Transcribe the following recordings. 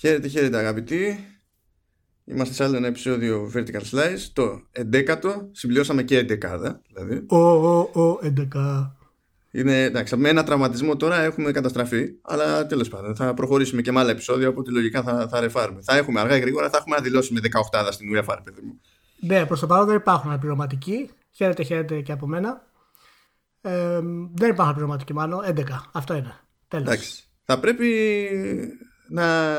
Χαίρετε, χαίρετε αγαπητοί. Είμαστε σε άλλο ένα επεισόδιο Vertical Slice, το 11ο. Συμπληρώσαμε και 11 δηλαδή. Ο, ο, ο, 11. Είναι, εντάξει, με ένα τραυματισμό τώρα έχουμε καταστραφεί, αλλά τέλος πάντων θα προχωρήσουμε και με άλλα επεισόδια, οπότε λογικά θα, θα ρεφάρουμε. Θα έχουμε αργά ή γρήγορα, θα έχουμε αντιλώσει με 18 στην UEFA, παιδί μου. Ναι, προς το παρόν δεν υπάρχουν απληρωματικοί. Χαίρετε, χαίρετε και από μένα. Ε, δεν υπάρχουν απληρωματικοί, μάλλον. 11. Αυτό είναι. Τέλος. Εντάξει. Θα πρέπει να,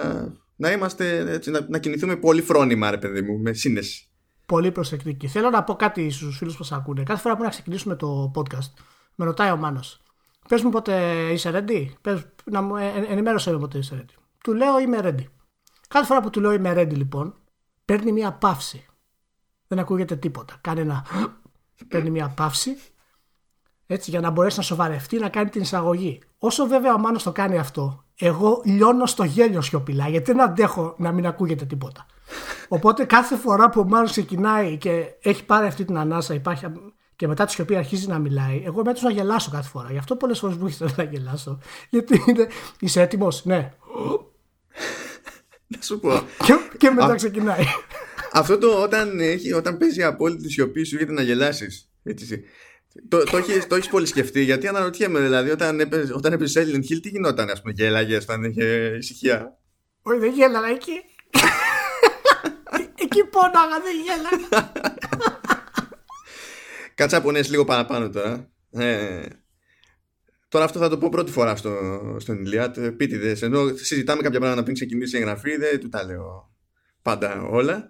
να είμαστε έτσι, να, να κινηθούμε πολύ φρόνημα, ρε παιδί μου, με σύνεση. Πολύ προσεκτικοί. Θέλω να πω κάτι στους φίλους που σα ακούνε. Κάθε φορά που να ξεκινήσουμε το podcast, με ρωτάει ο Μάνος. Πες μου πότε είσαι ready; Πες, να μου ε, ενημέρωσε με πότε είσαι ready. Του λέω είμαι ready. Κάθε φορά που του λέω είμαι ready, λοιπόν, παίρνει μια παύση. Δεν ακούγεται τίποτα. Κάνει ένα. παίρνει μια παύση. Έτσι, για να μπορέσει να σοβαρευτεί να κάνει την εισαγωγή. Όσο βέβαια ο Μάνος το κάνει αυτό, εγώ λιώνω στο γέλιο σιωπηλά, γιατί δεν αντέχω να μην ακούγεται τίποτα. Οπότε κάθε φορά που ο Μάνος ξεκινάει και έχει πάρει αυτή την ανάσα, υπάρχει και μετά τη σιωπή αρχίζει να μιλάει, εγώ μέτρω να γελάσω κάθε φορά. Γι' αυτό πολλές φορές μου ήθελα να γελάσω. Γιατί είναι. Είσαι έτοιμος, ναι. Να σου πω. Και, και μετά ξεκινάει. Αυτό το όταν, έχει, όταν παίζει απόλυτη σιωπή σου γιατί να γελάσεις. Έτσι. Το, το, έχεις, το έχεις πολύ σκεφτεί γιατί αναρωτιέμαι δηλαδή όταν έπαιζε, όταν έπαιζες Silent Hill τι γινόταν ας πούμε γέλαγες όταν είχε ησυχία; Όχι δεν γέλαγα εκεί. Εκεί πόναγα δεν γέλαγα. Κάτσα πονές λίγο παραπάνω τώρα. Ε, Τώρα αυτό θα το πω πρώτη φορά στο, στον Ιλιάτ. Επίτηδες ενώ συζητάμε κάποια πράγματα πριν ξεκινήσει η εγγραφή Δεν του τα λέω πάντα όλα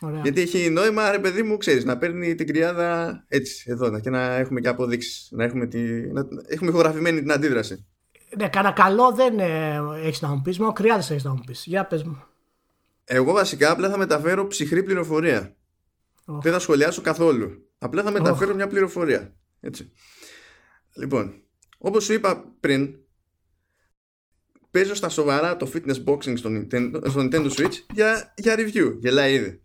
Ωραία. Γιατί έχει νόημα, ρε παιδί μου, ξέρεις, να παίρνει την κρυάδα έτσι, εδώ, και να έχουμε και αποδείξεις. Να έχουμε, τη, να έχουμε ηχογραφημένη την αντίδραση. Ναι, κανένα καλό δεν ε, έχεις να μου πεις, μόνο κρυάδες έχεις να μου πεις. Για πες μου. Εγώ βασικά απλά θα μεταφέρω ψυχρή πληροφορία. Oh. Δεν θα σχολιάσω καθόλου. Απλά θα μεταφέρω μια πληροφορία. Έτσι. Λοιπόν, όπως σου είπα πριν, παίζω στα σοβαρά το fitness boxing στο Nintendo, στο Nintendo Switch για, για review. Γελάει ήδη.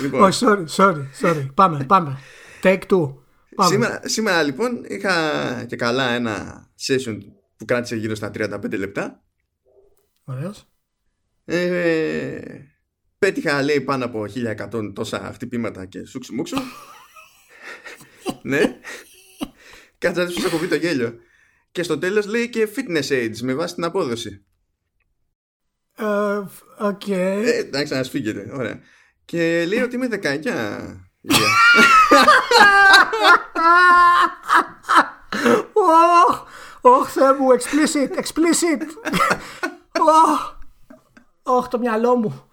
Λοιπόν. Oh, sorry, sorry, sorry. πάμε, πάμε. Take two. Πάμε. Σήμερα, σήμερα λοιπόν είχα και καλά ένα session που κράτησε γύρω στα 35 λεπτά. Ωραίος. Ε, πέτυχα λέει πάνω από 1100 τόσα χτυπήματα και σούξου μουξου. ναι. Κάτσε να σου έχω πει το γέλιο. Και στο τέλος λέει και fitness aids με βάση την απόδοση. Οκ. Uh, okay. ε, εντάξει, να σφίγγεται. Ωραία. Και λέει ότι είμαι 19. Ωχ, Θεέ μου, explicit, explicit. Ωχ, το μυαλό μου.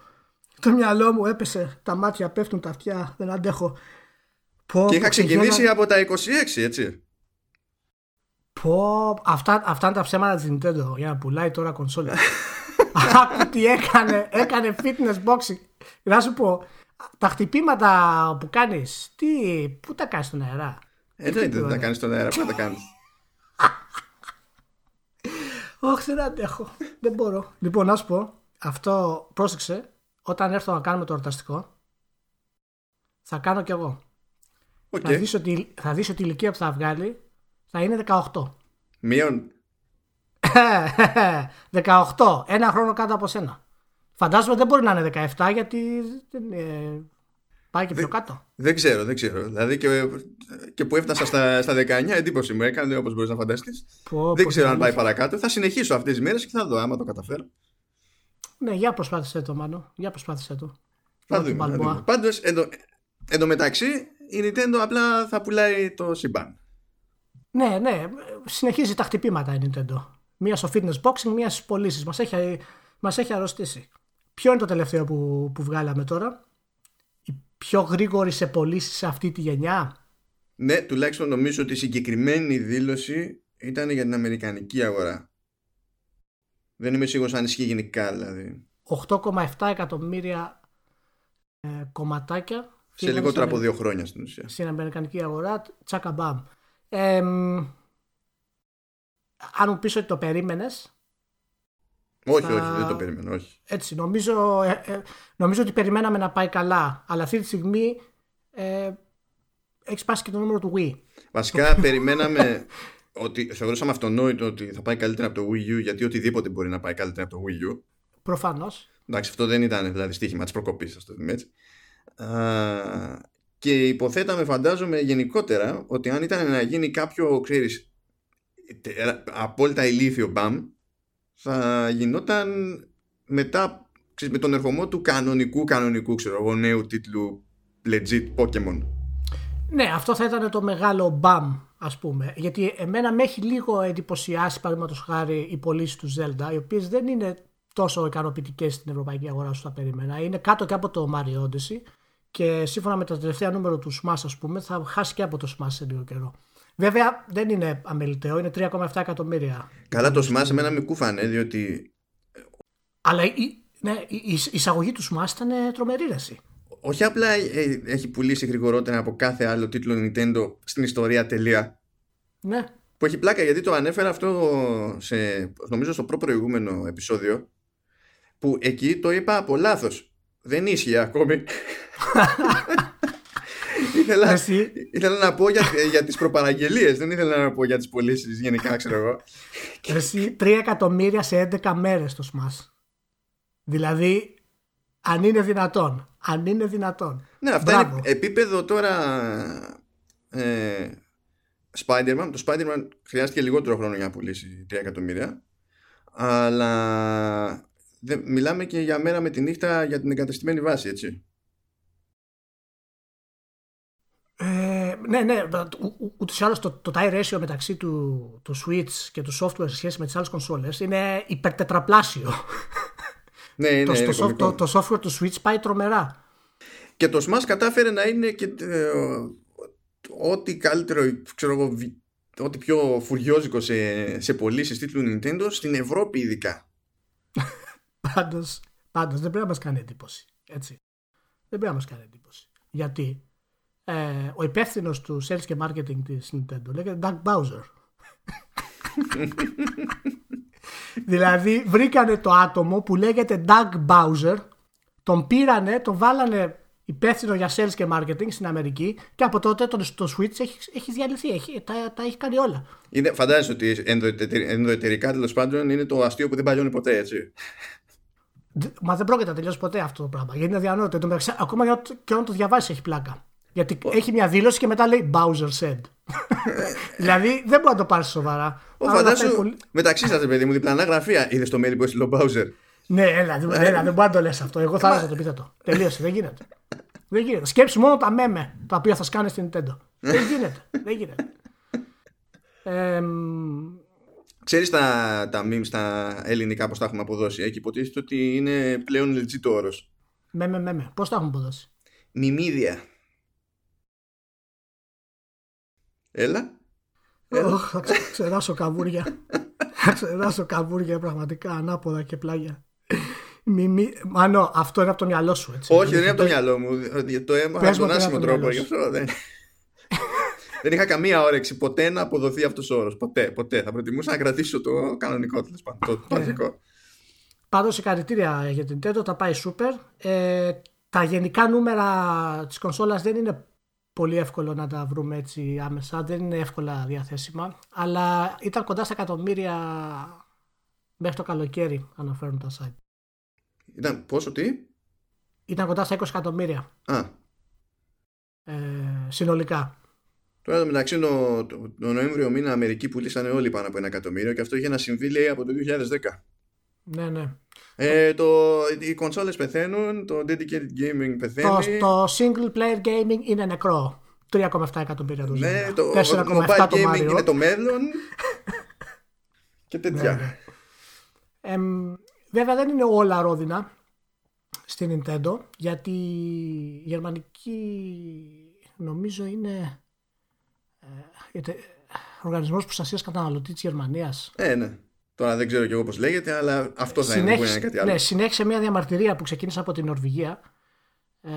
Το μυαλό μου έπεσε. Τα μάτια πέφτουν τα αυτιά. Δεν αντέχω. Πω, και είχα ξεκινήσει από τα 26, έτσι. Πω, αυτά, αυτά είναι τα ψέματα της Nintendo για να πουλάει τώρα κονσόλα. Άκου τι έκανε. Έκανε fitness boxing. Να σου πω, τα χτυπήματα που κάνεις, τι, πού τα κάνεις στον αέρα; Εννοείται δεν τα κάνεις στον αέρα, πού τα κάνεις; Όχι, δεν αντέχω. δεν μπορώ. Λοιπόν, να σου πω, αυτό πρόσεξε, όταν έρθω να κάνουμε το ορταστικό, θα κάνω κι εγώ. Okay. Θα, δεις ότι, θα δεις ότι η ηλικία που θα βγάλει θα είναι 18. Μείον. 18. Ένα χρόνο κάτω από σένα. Φαντάζομαι δεν μπορεί να είναι 17 γιατί ε, πάει και πιο κάτω. Δεν ξέρω, δεν ξέρω. Δηλαδή και, και που έφτασα στα, στα 19 εντύπωση μου έκανε όπως μπορείς να φανταστείς. Πω, δεν πω, ξέρω αν πω, πάει παρακάτω. Θα συνεχίσω αυτές τις μέρες και θα δω άμα το καταφέρω. Ναι, για προσπάθησέ το Μάνο. Για προσπάθησέ το. Θα δούμε. Θα δούμε. Πάντως εντω, εντωμεταξύ η Nintendo απλά θα πουλάει το σύμπαν. Ναι, ναι. Συνεχίζει τα χτυπήματα η Nintendo. Μία στο fitness boxing, μία στις πωλήσεις. Μας έχει, μας έχει αρρωστήσει. Ποιο είναι το τελευταίο που, που βγάλαμε τώρα, η πιο γρήγορη σε πωλήσεις σε αυτή τη γενιά; Ναι, τουλάχιστον νομίζω ότι η συγκεκριμένη δήλωση ήταν για την Αμερικανική αγορά. Δεν είμαι σίγουρος αν ισχύει γενικά δηλαδή. 8,7 εκατομμύρια ε, κομματάκια. Σε λιγότερο από δύο χρόνια στην ουσία. Στην Αμερικανική αγορά, τσάκα μπαμ. Ε, αν μου πεις ότι το περίμενες όχι, θα... όχι, δεν το περίμενα, όχι. Έτσι, νομίζω, ε, ε, νομίζω ότι περιμέναμε να πάει καλά, αλλά αυτή τη στιγμή ε, έχει σπάσει και το νούμερο του Wii. Βασικά, περιμέναμε, ότι θεωρούσαμε αυτονόητο ότι θα πάει καλύτερα από το Wii U γιατί οτιδήποτε μπορεί να πάει καλύτερα από το Wii U. Προφανώς. Εντάξει, αυτό δεν ήταν δηλαδή στοίχημα της προκοπής, ας το δούμε έτσι. Α, και υποθέταμε, φαντάζομαι, γενικότερα ότι αν ήταν να γίνει κάποιο, ξέρεις, απόλυτα ηλίθιο μπαμ, θα γινόταν μετά ξέρεις, με τον ερχομό του κανονικού, κανονικού, ξέρω εγώ, νέου τίτλου legit Pokemon. Ναι, αυτό θα ήταν το μεγάλο μπαμ, ας πούμε. Γιατί εμένα με έχει λίγο εντυπωσιάσει, παραδείγματος χάρη, οι πωλήσει του Zelda, οι οποίες δεν είναι τόσο ικανοποιητικές στην ευρωπαϊκή αγορά όσο θα περίμενα. Είναι κάτω και από το Mario Odyssey και σύμφωνα με τα τελευταία νούμερα του Smash, ας πούμε, θα χάσει και από το Smash σε λίγο καιρό. Βέβαια δεν είναι αμεληταίο, είναι 3,7 εκατομμύρια. Καλά, το Smash εμένα με κούφανε, διότι. Αλλά η, ναι, η εισαγωγή του Smash ήταν τρομερή ρεση. Όχι απλά ε, έχει πουλήσει γρηγορότερα από κάθε άλλο τίτλο Nintendo στην ιστορία τελεία. Ναι. Που έχει πλάκα γιατί το ανέφερα αυτό σε, νομίζω στο προ προηγούμενο επεισόδιο που εκεί το είπα από λάθος. Δεν ίσχυε ακόμη. ήθελα, ήθελα να πω για, για τις προπαραγγελίες. Δεν ήθελα να πω για τις πωλήσεις γενικά ξέρω εγώ. Εσύ 3 εκατομμύρια σε 11 μέρες το Smash Δηλαδή αν είναι δυνατόν αν είναι δυνατόν. Ναι αυτά είναι επίπεδο τώρα ε, Spider-Man. Το Spider-Man χρειάστηκε λιγότερο χρόνο για να πουλήσει 3 εκατομμύρια. Αλλά δεν, μιλάμε και για μέρα με τη νύχτα για την εγκαταστημένη βάση έτσι ναι, ναι. Ούτως ή άλλως το, το tie ratio μεταξύ του, του Switch και του software σε σχέση με τις άλλες κονσόλες είναι υπερτετραπλάσιο. Ναι, ναι, το, είναι το, το, το, software του Switch πάει τρομερά. Και το Smash κατάφερε να είναι και ε, ό,τι καλύτερο, ξέρω εγώ, ό,τι πιο φουριόζικο σε, σε πωλήσεις τίτλου Nintendo στην Ευρώπη ειδικά. πάντως, πάντως δεν πρέπει να μας κάνει εντύπωση. Έτσι. Δεν πρέπει να μας κάνει εντύπωση. Γιατί ε, ο υπεύθυνος του sales και marketing της Nintendo λέγεται Doug Bowser. δηλαδή βρήκανε το άτομο που λέγεται Doug Bowser, τον πήρανε, τον βάλανε υπεύθυνο για sales και marketing στην Αμερική και από τότε το, το Switch έχει, έχει διαλυθεί, έχει, τα, τα έχει κάνει όλα. Είναι, φαντάζεσαι ότι ενδοετερικά τέλος πάντων είναι το αστείο που δεν παλιώνει ποτέ έτσι. Μα δεν πρόκειται να τελειώσει ποτέ αυτό το πράγμα. Γιατί είναι αδιανόητο. Ακόμα και όταν το διαβάσεις έχει πλάκα. Γιατί έχει μια δήλωση και μετά λέει Bowser said. δηλαδή δεν μπορεί να το πάρεις σοβαρά. Ο φαντάσου πολύ... μεταξύ σας, παιδί μου, διπλανά γραφεία. Είδες το mail που έστειλε ο Bowser. Ναι, έλα, έλα, δεν μπορεί να το λες αυτό. Εγώ θα έλεγα το επίθετο. Τελείωσε, δεν γίνεται. δεν γίνεται. Σκέψει μόνο τα μέμε τα οποία θα σκάνε στην Nintendo. δεν γίνεται. Δεν γίνεται. Ε, Ξέρεις τα, τα memes τα ελληνικά πώς τα έχουμε αποδώσει. Έχει υποτίθεται ότι είναι πλέον legit το όρος. Μέμε, μέμε. Πώς τα έχουμε αποδώσει; Μιμίδια. Έλα. Έλα. θα ξεράσω καβούρια. θα ξεράσω καβούρια πραγματικά ανάποδα και πλάγια. Μι, Μάνο, αυτό είναι από το μυαλό σου, έτσι. Όχι, δεν είναι από το μυαλό μου. Το έμαθα με τον άσχημο τρόπο. Γι' αυτό δεν. δεν είχα καμία όρεξη ποτέ να αποδοθεί αυτός ο όρος. Ποτέ, ποτέ. Θα προτιμούσα να κρατήσω το κανονικό τέλος πάντων. Το βασικό. Ναι. Πάντως, συγχαρητήρια για την Nintendo, τα πάει super. Ε, τα γενικά νούμερα της κονσόλας δεν είναι πολύ εύκολο να τα βρούμε έτσι άμεσα, δεν είναι εύκολα διαθέσιμα, αλλά ήταν κοντά στα εκατομμύρια μέχρι το καλοκαίρι, αναφέρουν τα site. Ήταν πόσο, τι; Ήταν κοντά στα 20 εκατομμύρια. Α. Ε, συνολικά. Τώρα το μεταξύ το, το, το Νοέμβριο μήνα Αμερική πουλήσανε όλοι πάνω από ένα εκατομμύριο και αυτό είχε να συμβεί λέει από το 2010. Ναι, ναι. Ε, το, οι κονσόλες πεθαίνουν, το dedicated gaming πεθαίνει. Το, το single player gaming είναι νεκρό. 3,7 εκατομμύρια του Ναι, το, το mobile το gaming είναι το μέλλον. και τέτοια. Ναι, ναι. Ε, βέβαια δεν είναι όλα ρόδινα στην Nintendo γιατί η γερμανική νομίζω είναι ε, οργανισμός προστασίας καταναλωτής της Γερμανίας. Ε, ναι. Τώρα δεν ξέρω και εγώ πώς λέγεται, αλλά αυτό θα είναι, είναι κάτι άλλο. Ναι, συνέχισε μια διαμαρτυρία που ξεκίνησε από την Νορβηγία, ε,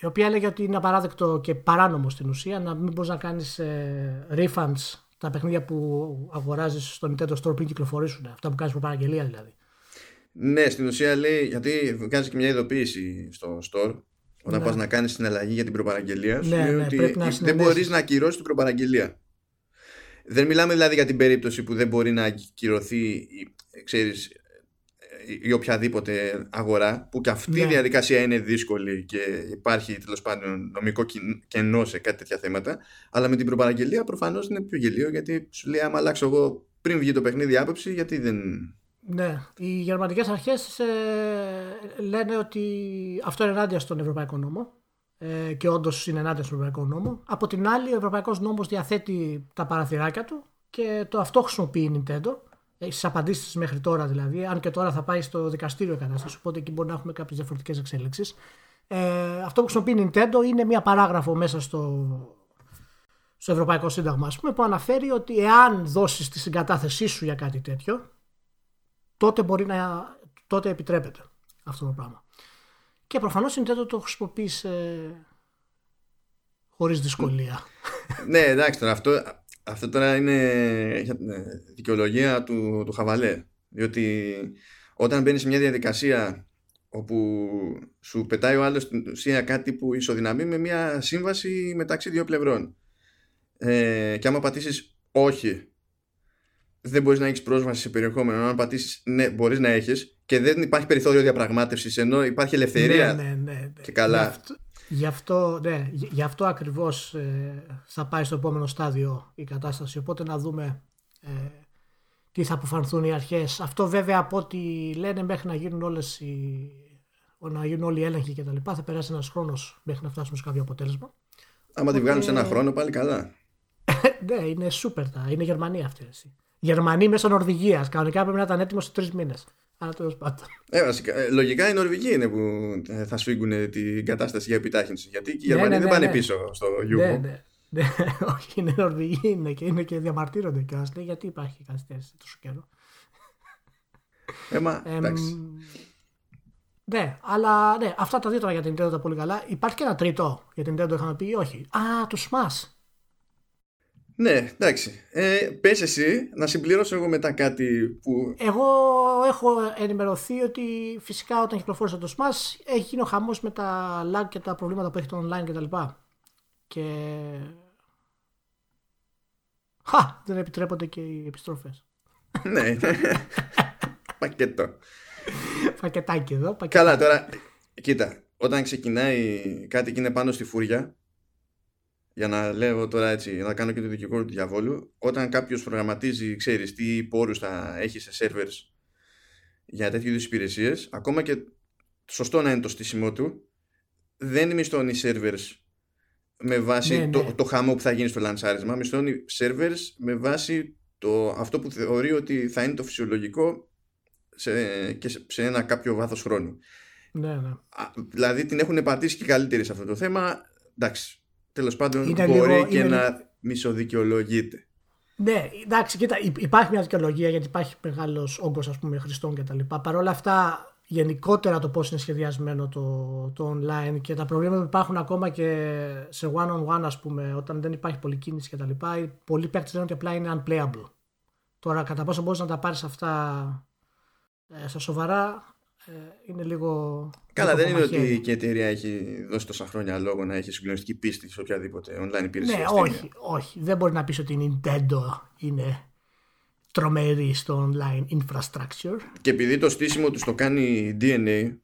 η οποία έλεγε ότι είναι απαράδεκτο και παράνομο στην ουσία να μην μπορείς να κάνεις ε, refunds τα παιχνίδια που αγοράζεις στο Nintendo Store πριν κυκλοφορήσουν. Αυτά που κάνεις παραγγελία δηλαδή. Ναι, στην ουσία λέει, γιατί κάνει και μια ειδοποίηση στο store όταν ναι. πας να κάνεις την αλλαγή για την προπαραγγελία. Ναι, ναι, ότι δεν μπορείς να ακυρώσεις την προπαραγγελία. Δεν μιλάμε δηλαδή για την περίπτωση που δεν μπορεί να κυρωθεί ξέρεις, η οποιαδήποτε αγορά που και αυτή η ναι. διαδικασία είναι δύσκολη και υπάρχει τέλος πάντων νομικό κενό σε κάτι τέτοια θέματα. Αλλά με την προπαραγγελία προφανώς είναι πιο γελίο γιατί σου λέει άμα αλλάξω εγώ πριν βγει το παιχνίδι άποψη γιατί δεν... Ναι, οι γερμανικές αρχές ε, λένε ότι αυτό είναι ενάντια στον Ευρωπαϊκό Νόμο ε, και όντως είναι ενάντια στον Ευρωπαϊκό Νόμο. Από την άλλη, ο Ευρωπαϊκός Νόμος διαθέτει τα παραθυράκια του και το αυτό χρησιμοποιεί η Nintendo στις απαντήσεις μέχρι τώρα δηλαδή. Αν και τώρα θα πάει στο δικαστήριο η κατάσταση, οπότε εκεί μπορεί να έχουμε κάποιες διαφορετικές εξέλιξει. Ε, αυτό που χρησιμοποιεί η Nintendo είναι μια παράγραφο μέσα στο, στο Ευρωπαϊκό Σύνταγμα, πούμε, που αναφέρει ότι εάν δώσεις τη συγκατάθεσή σου για κάτι τέτοιο, τότε μπορεί να. τότε επιτρέπεται αυτό το πράγμα. Και προφανώς η Nintendo το χρησιμοποίησε χωρίς δυσκολία. ναι, εντάξει τώρα αυτό αυτό τώρα είναι δικαιολογία του, του χαβαλέ. Διότι όταν μπαίνεις σε μια διαδικασία όπου σου πετάει ο άλλος στην ουσία κάτι που ισοδυναμεί με μια σύμβαση μεταξύ δύο πλευρών ε, και άμα πατήσεις όχι δεν μπορείς να έχεις πρόσβαση σε περιεχόμενο αν πατήσεις ναι μπορείς να έχεις και δεν υπάρχει περιθώριο διαπραγμάτευσης ενώ υπάρχει ελευθερία ναι, ναι, ναι, ναι. και καλά Γι' αυτό, ναι, γι αυτό ακριβώς ε, θα πάει στο επόμενο στάδιο η κατάσταση. Οπότε να δούμε ε, τι θα αποφανθούν οι αρχές. Αυτό βέβαια από ό,τι λένε μέχρι να γίνουν όλες οι, να γίνουν όλοι οι έλεγχοι και τα λοιπά θα περάσει ένας χρόνος μέχρι να φτάσουμε σε κάποιο αποτέλεσμα. Άμα τη βγάλουν σε ένα χρόνο πάλι καλά. ναι, είναι σούπερ τα. Είναι Γερμανία αυτή. Γερμανοί μέσω Νορβηγίας. Κανονικά πρέπει να ήταν έτοιμος σε τρεις μήνες. Αλλά τέλος πάντων. Ε, βασικά, ε, λογικά οι Νορβηγοί είναι που ε, θα σφίγγουν την κατάσταση για επιτάχυνση. Γιατί οι Γερμανοί ναι, ναι, δεν πάνε ναι. πίσω στο Γιούγκο. Ναι, ναι. Ναι, όχι, είναι Νορβηγοί είναι και, είναι και διαμαρτύρονται και λέει γιατί υπάρχει καθυστέρηση τόσο καιρό; Έμα, ε, εντάξει. Ναι, αλλά ναι, αυτά τα δύο τώρα για την Nintendo τα πολύ καλά. Υπάρχει και ένα τρίτο για την Nintendo είχαμε πει ή όχι. Α, το Smash. Ναι, εντάξει. Ε, πες εσύ, να συμπληρώσω εγώ μετά κάτι που... Εγώ έχω ενημερωθεί ότι φυσικά όταν κυκλοφόρησε το Smash έχει γίνει ο χαμός με τα lag και τα προβλήματα που έχει το online κτλ. Και, και... Χα! Δεν επιτρέπονται και οι επιστροφές. ναι. Πακέτο. Πακετάκι εδώ. Πακετάκι. Καλά τώρα, κοίτα, όταν ξεκινάει κάτι και είναι πάνω στη φούρια, για να λέω τώρα έτσι, να κάνω και το δικηγόρο του διαβόλου, όταν κάποιος προγραμματίζει, ξέρεις τι πόρους θα έχει σε servers για τέτοιου είδους υπηρεσίες, ακόμα και σωστό να είναι το στήσιμό του, δεν μισθώνει servers με βάση ναι, το, ναι. το χαμό που θα γίνει στο λανσάρισμα, μισθώνει servers με βάση το, αυτό που θεωρεί ότι θα είναι το φυσιολογικό σε, και σε, ένα κάποιο βάθος χρόνου. Ναι, ναι. δηλαδή την έχουν πατήσει και καλύτερη σε αυτό το θέμα. Εντάξει, τέλος πάντων είναι μπορεί λίγο, και να λίγο... μισοδικαιολογείται. Ναι, εντάξει, κοίτα, υπάρχει μια δικαιολογία γιατί υπάρχει μεγάλος όγκος χρηστών κτλ. Παρ' όλα αυτά, γενικότερα το πώς είναι σχεδιασμένο το, το online και τα προβλήματα που υπάρχουν ακόμα και σε one-on-one, ας πούμε, όταν δεν υπάρχει πολλή κίνηση κτλ. Πολλοί παίκτες λένε ότι απλά είναι unplayable. Τώρα, κατά πόσο μπορείς να τα πάρεις αυτά ε, στα σοβαρά, ε, είναι λίγο. Καλά, δεν είναι ότι η εταιρεία έχει δώσει τόσα χρόνια λόγο να έχει συγκλονιστική πίστη σε οποιαδήποτε online υπηρεσία. Ναι, όχι, όχι. Δεν μπορεί να πεις ότι η Nintendo είναι τρομερή στο online infrastructure. Και επειδή το στήσιμο τους το κάνει DNA,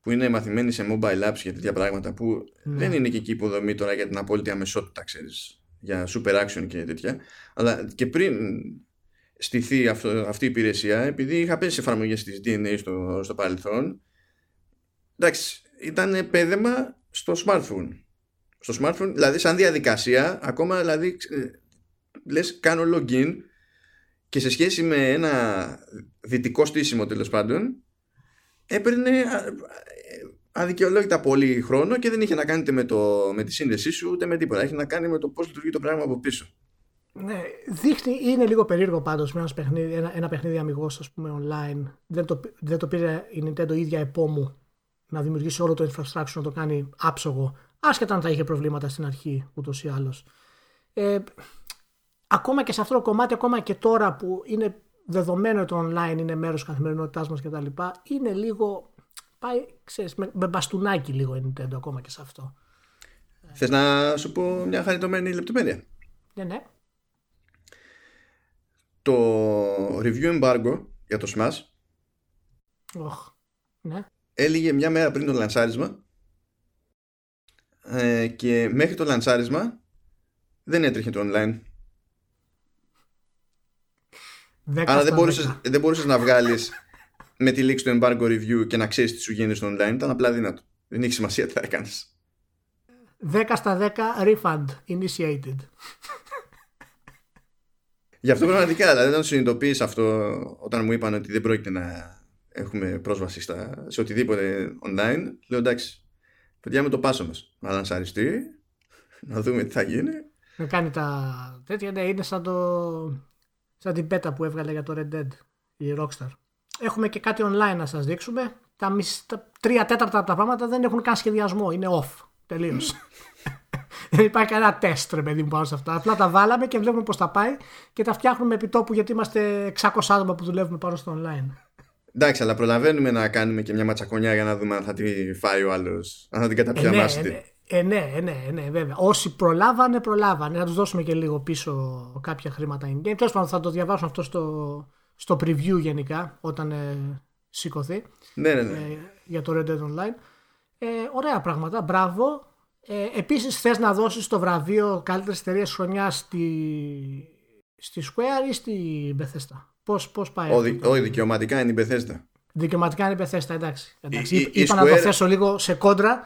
που είναι μαθημένη σε mobile apps για τέτοια πράγματα, που ναι. δεν είναι και εκεί υποδομή τώρα για την απόλυτη αμεσότητα, ξέρεις, για super action και τέτοια. Αλλά και πριν στηθεί αυτό, αυτή η υπηρεσία επειδή είχα πέσει εφαρμογές της DNA στο, στο παρελθόν εντάξει ήταν πέδεμα στο smartphone στο smartphone δηλαδή σαν διαδικασία ακόμα δηλαδή ε, λες κάνω login και σε σχέση με ένα δυτικό στήσιμο τέλος πάντων έπαιρνε αδικαιολόγητα πολύ χρόνο και δεν είχε να κάνει με, το, με τη σύνδεσή σου ούτε με τίποτα. Έχει να κάνει με το πώς λειτουργεί το πράγμα από πίσω. Ναι, δείχνει, είναι λίγο περίεργο πάντως με ένας παιχνίδι, ένα, ένα παιχνίδι αμυγός ας πούμε online. Δεν το, δεν το πήρε η Nintendo ίδια επόμου να δημιουργήσει όλο το infrastructure να το κάνει άψογο. Άσχετα αν θα είχε προβλήματα στην αρχή ούτως ή άλλως. Ε, ακόμα και σε αυτό το κομμάτι, ακόμα και τώρα που είναι δεδομένο ότι το online είναι μέρος της καθημερινότητάς μας κτλ. Είναι λίγο, πάει, ξέρεις, με, με μπαστούνάκι λίγο η Nintendo ακόμα και σε αυτό. Θες να σου πω μια χαριτωμένη λεπτομέρεια; Ναι, ναι. Το review embargo για το Smash oh, ναι. έλυγε μια μέρα πριν το λανσάρισμα ε, και μέχρι το λανσάρισμα δεν έτρεχε το online. Άρα δεν μπορούσες, δεν μπορούσες να βγάλεις με τη λήξη του embargo review και να ξέρεις τι σου γίνεται στο online. Ήταν απλά δυνατό. Δεν έχει σημασία τι θα έκανες. 10 στα 10 refund initiated. Γι' αυτό πραγματικά, δηλαδή όταν συνειδητοποίησα αυτό όταν μου είπαν ότι δεν πρόκειται να έχουμε πρόσβαση στα, σε οτιδήποτε online, λέω εντάξει, παιδιά με το πάσο μας. Να λανσαριστεί, να δούμε τι θα γίνει. Να κάνει τα τέτοια, ναι, είναι σαν, το... σαν την πέτα που έβγαλε για το Red Dead η Rockstar. Έχουμε και κάτι online να σας δείξουμε. Τα, μισ... τα τρία τέταρτα από τα πράγματα δεν έχουν καν σχεδιασμό, είναι off. Τελείως. Δεν υπάρχει κανένα τεστ, ρε παιδί μου, πάνω σε αυτά. Απλά τα βάλαμε και βλέπουμε πώς θα πάει και τα φτιάχνουμε επί τόπου γιατί είμαστε 600 άτομα που δουλεύουμε πάνω στο online. Εντάξει, αλλά προλαβαίνουμε να κάνουμε και μια ματσακονιά για να δούμε αν θα τη φάει ο άλλος, αν θα την καταπιαμάσει. Ε, ναι, ε, ναι, ε, ναι, ναι, βέβαια. Όσοι προλάβανε, προλάβανε. Να τους δώσουμε και λίγο πίσω κάποια χρήματα in-game. Τέλος πάντων, θα το διαβάσω αυτό στο, στο preview γενικά, όταν ε, σηκωθεί. Ναι, ναι, ναι. Ε, για το Red Dead Online. Ε, ωραία πράγματα, μπράβο. Ε, επίσης θες να δώσεις το βραβείο καλύτερης εταιρείας χρονιάς στη, στη Square ή στη Bethesda; Πώς, πώς πάει Όχι, δι, δικαιωματικά είναι η Bethesda. Δικαιωματικά είναι η Bethesda, εντάξει. εντάξει. Η, Είπα Square... να το θέσω λίγο σε κόντρα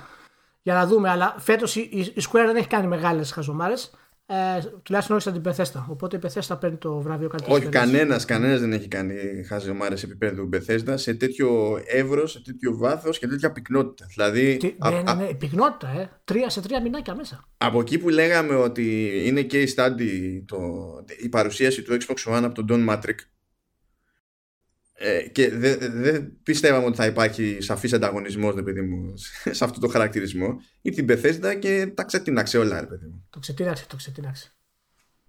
για να δούμε, αλλά φέτος η, η Square δεν έχει κάνει μεγάλες χαζομάρες. Ε, τουλάχιστον όχι σαν την Bethesda. Οπότε η Bethesda παίρνει το βραβείο καλύτερη Όχι, κανένας κανένας δεν έχει κάνει χαζομάρες επίπεδου Bethesda σε τέτοιο εύρος, σε τέτοιο βάθος και τέτοια πυκνότητα. Δηλαδή, Τι, α, ναι, ναι, ναι, πυκνότητα, ε. Τρία σε τρία μηνάκια μέσα. Από εκεί που λέγαμε ότι είναι case study το, η παρουσίαση του Xbox One από τον Don Matrix ε, και δεν δε πιστεύαμε ότι θα υπάρχει σαφής ανταγωνισμός παιδί μου, σε αυτό το χαρακτηρισμό ή την Bethesda και τα ξετίναξε όλα ρε παιδί μου. Το ξετίναξε, το ξετίναξε.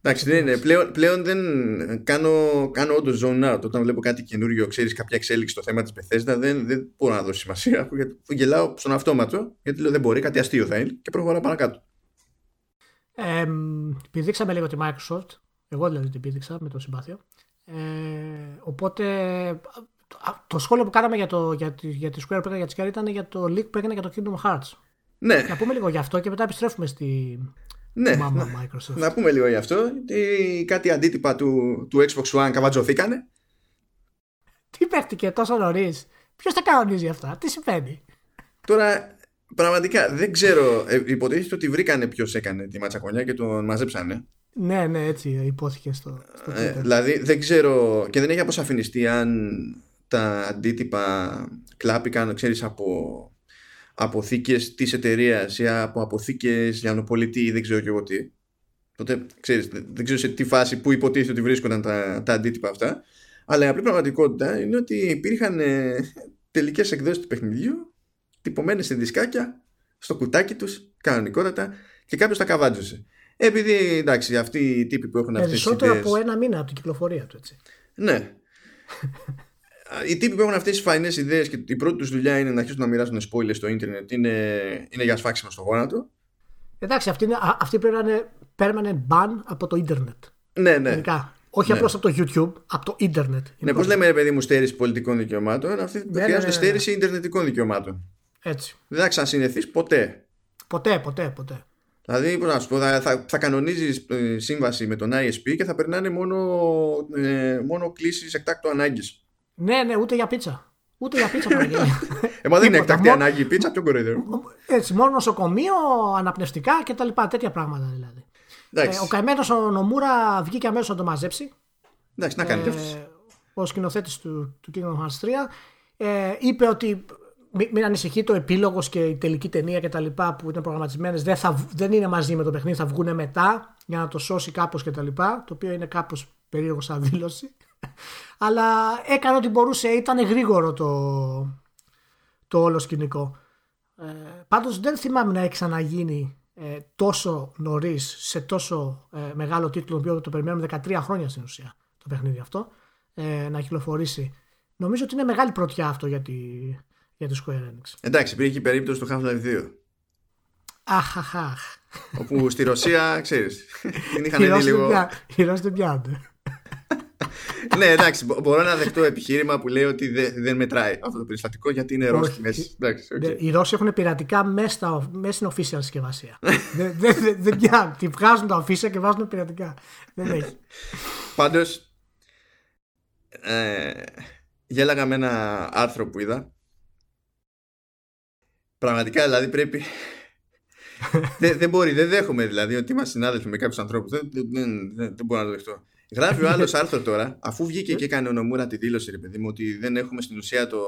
Εντάξει, δεν είναι. Πλέον, πλέον δεν κάνω, κάνω όντως zone out. Όταν βλέπω κάτι καινούριο, ξέρεις κάποια εξέλιξη στο θέμα της Bethesda, δεν, δεν μπορώ να δώσω σημασία. Γιατί γελάω στον αυτόματο, γιατί λέω δεν μπορεί, κάτι αστείο θα είναι και προχωράω παρακάτω. Ε, πηδήξαμε λίγο τη Microsoft. Εγώ δηλαδή την πήδηξα με το συμπάθειο. Ε, οπότε το σχόλιο που κάναμε για, το, για, τη, για τη Square που για τη Square ήταν για το leak που έκανε για το Kingdom Hearts. Ναι. Να πούμε λίγο γι' αυτό και μετά επιστρέφουμε στη ναι, μάμα να, Microsoft. Να πούμε λίγο γι' αυτό. Τι, κάτι αντίτυπα του, του Xbox One καβατζωθήκανε. Τι παίχτηκε τόσο νωρίς; Ποιος τα κανονίζει αυτά, τι συμβαίνει; Τώρα, πραγματικά δεν ξέρω. Ε, υποτίθεται ότι βρήκανε ποιος έκανε τη ματσακονιά και τον μαζέψανε. Ναι, ναι, έτσι υπόθηκε στο, στο ε, δηλαδή δεν ξέρω και δεν έχει αποσαφινιστεί αν τα αντίτυπα κλάπηκαν, ξέρεις, από αποθήκες της εταιρείας ή από αποθήκες λιανοπολιτή ή δεν ξέρω και εγώ τι. Οπότε, ξέρεις, δεν ξέρω σε τι φάση που υποτίθεται ότι βρίσκονταν τα, τα αντίτυπα αυτά. Αλλά η απλή πραγματικότητα είναι ότι υπήρχαν ε, τελικές εκδόσεις του παιχνιδιού τυπωμένες σε δισκάκια στο κουτάκι τους, κανονικότατα και κάποιος τα καβάτζωσε. Επειδή εντάξει, αυτοί οι τύποι που έχουν αυτές τις Περισσότερο από ένα μήνα από την κυκλοφορία του, έτσι. Ναι. οι τύποι που έχουν αυτές τις φαϊνές ιδέες και η πρώτη τους δουλειά είναι να αρχίσουν να μοιράζουν spoilers στο ίντερνετ είναι, είναι για σφάξιμο στο γόνατο. Εντάξει, αυτή, είναι, αυτή πρέπει να είναι permanent ban από το ίντερνετ. Ναι, ναι. Όχι ναι. απλώς από το YouTube, από το ίντερνετ. Ναι, πώς λέμε, ρε παιδί μου, στέρηση πολιτικών δικαιωμάτων, αυτή ναι, χρειάζεται ναι, ναι, στέρηση ιντερνετικών δικαιωμάτων. Έτσι. Δεν θα ξανασυνδεθεί ποτέ. Ποτέ, ποτέ, ποτέ. Δηλαδή, πώς να σου πω, θα, θα, θα κανονίζεις ε, σύμβαση με τον ISP και θα περνάνε μόνο, ε, μόνο κλήσεις εκτάκτου ανάγκης. Ναι, ναι, ούτε για πίτσα. Ούτε για πίτσα θα γίνει. Ε, μα δεν είναι εκτάκτη ανάγκη η πίτσα, πιο κοροϊδεύω. Έτσι, μόνο νοσοκομείο, αναπνευστικά κτλ. Τέτοια πράγματα δηλαδή. Ε, ο καημένος ο Νομούρα βγήκε αμέσως να το μαζέψει. Εντάξει, να κάνει ε, Ο σκηνοθέτης του, του Kingdom Hearts 3 ε, είπε ότι μην, ανησυχεί το επίλογος και η τελική ταινία και τα λοιπά που ήταν προγραμματισμένες. Δεν, δεν είναι μαζί με το παιχνίδι, θα βγουν μετά για να το σώσει κάπως και τα λοιπά το οποίο είναι κάπως περίεργο σαν δήλωση. Αλλά έκανε ό,τι μπορούσε ήταν γρήγορο το, το όλο σκηνικό. Ε, πάντως δεν θυμάμαι να έχει ξαναγίνει ε, τόσο νωρίς σε τόσο ε, μεγάλο τίτλο το οποίο το περιμένουμε 13 χρόνια στην ουσία το παιχνίδι αυτό ε, να κυκλοφορήσει. Νομίζω ότι είναι μεγάλη πρωτιά αυτό για τη, για τη Square Enix. Εντάξει, υπήρχε και η περίπτωση του Half-Life 2. Αχ, Όπου στη Ρωσία, ξέρεις, την είχαν δει λίγο... Οι Ρώσοι δεν πιάνονται. ναι, εντάξει, μπορώ να δεχτώ επιχείρημα που λέει ότι δεν, μετράει αυτό το περιστατικό γιατί είναι Ρώσοι στη μέση. okay. Οι Ρώσοι έχουν πειρατικά μέσα, στην official συσκευασία. δεν δεν, δεν πιάνουν. Τη βγάζουν τα official και βάζουν πειρατικά. δεν έχει. Πάντως. Ε, γέλαγα με ένα άρθρο που είδα. Πραγματικά δηλαδή πρέπει δεν, δεν μπορεί, δεν δέχομαι δηλαδή ότι είμαστε συνάδελφοι με κάποιους ανθρώπους. Δεν, δεν, δεν, δεν, μπορώ να το δεχτώ. Γράφει ο άλλος άρθρο τώρα, αφού βγήκε και έκανε ο Νομούρα τη δήλωση, ρε παιδί μου, ότι δεν έχουμε στην ουσία το,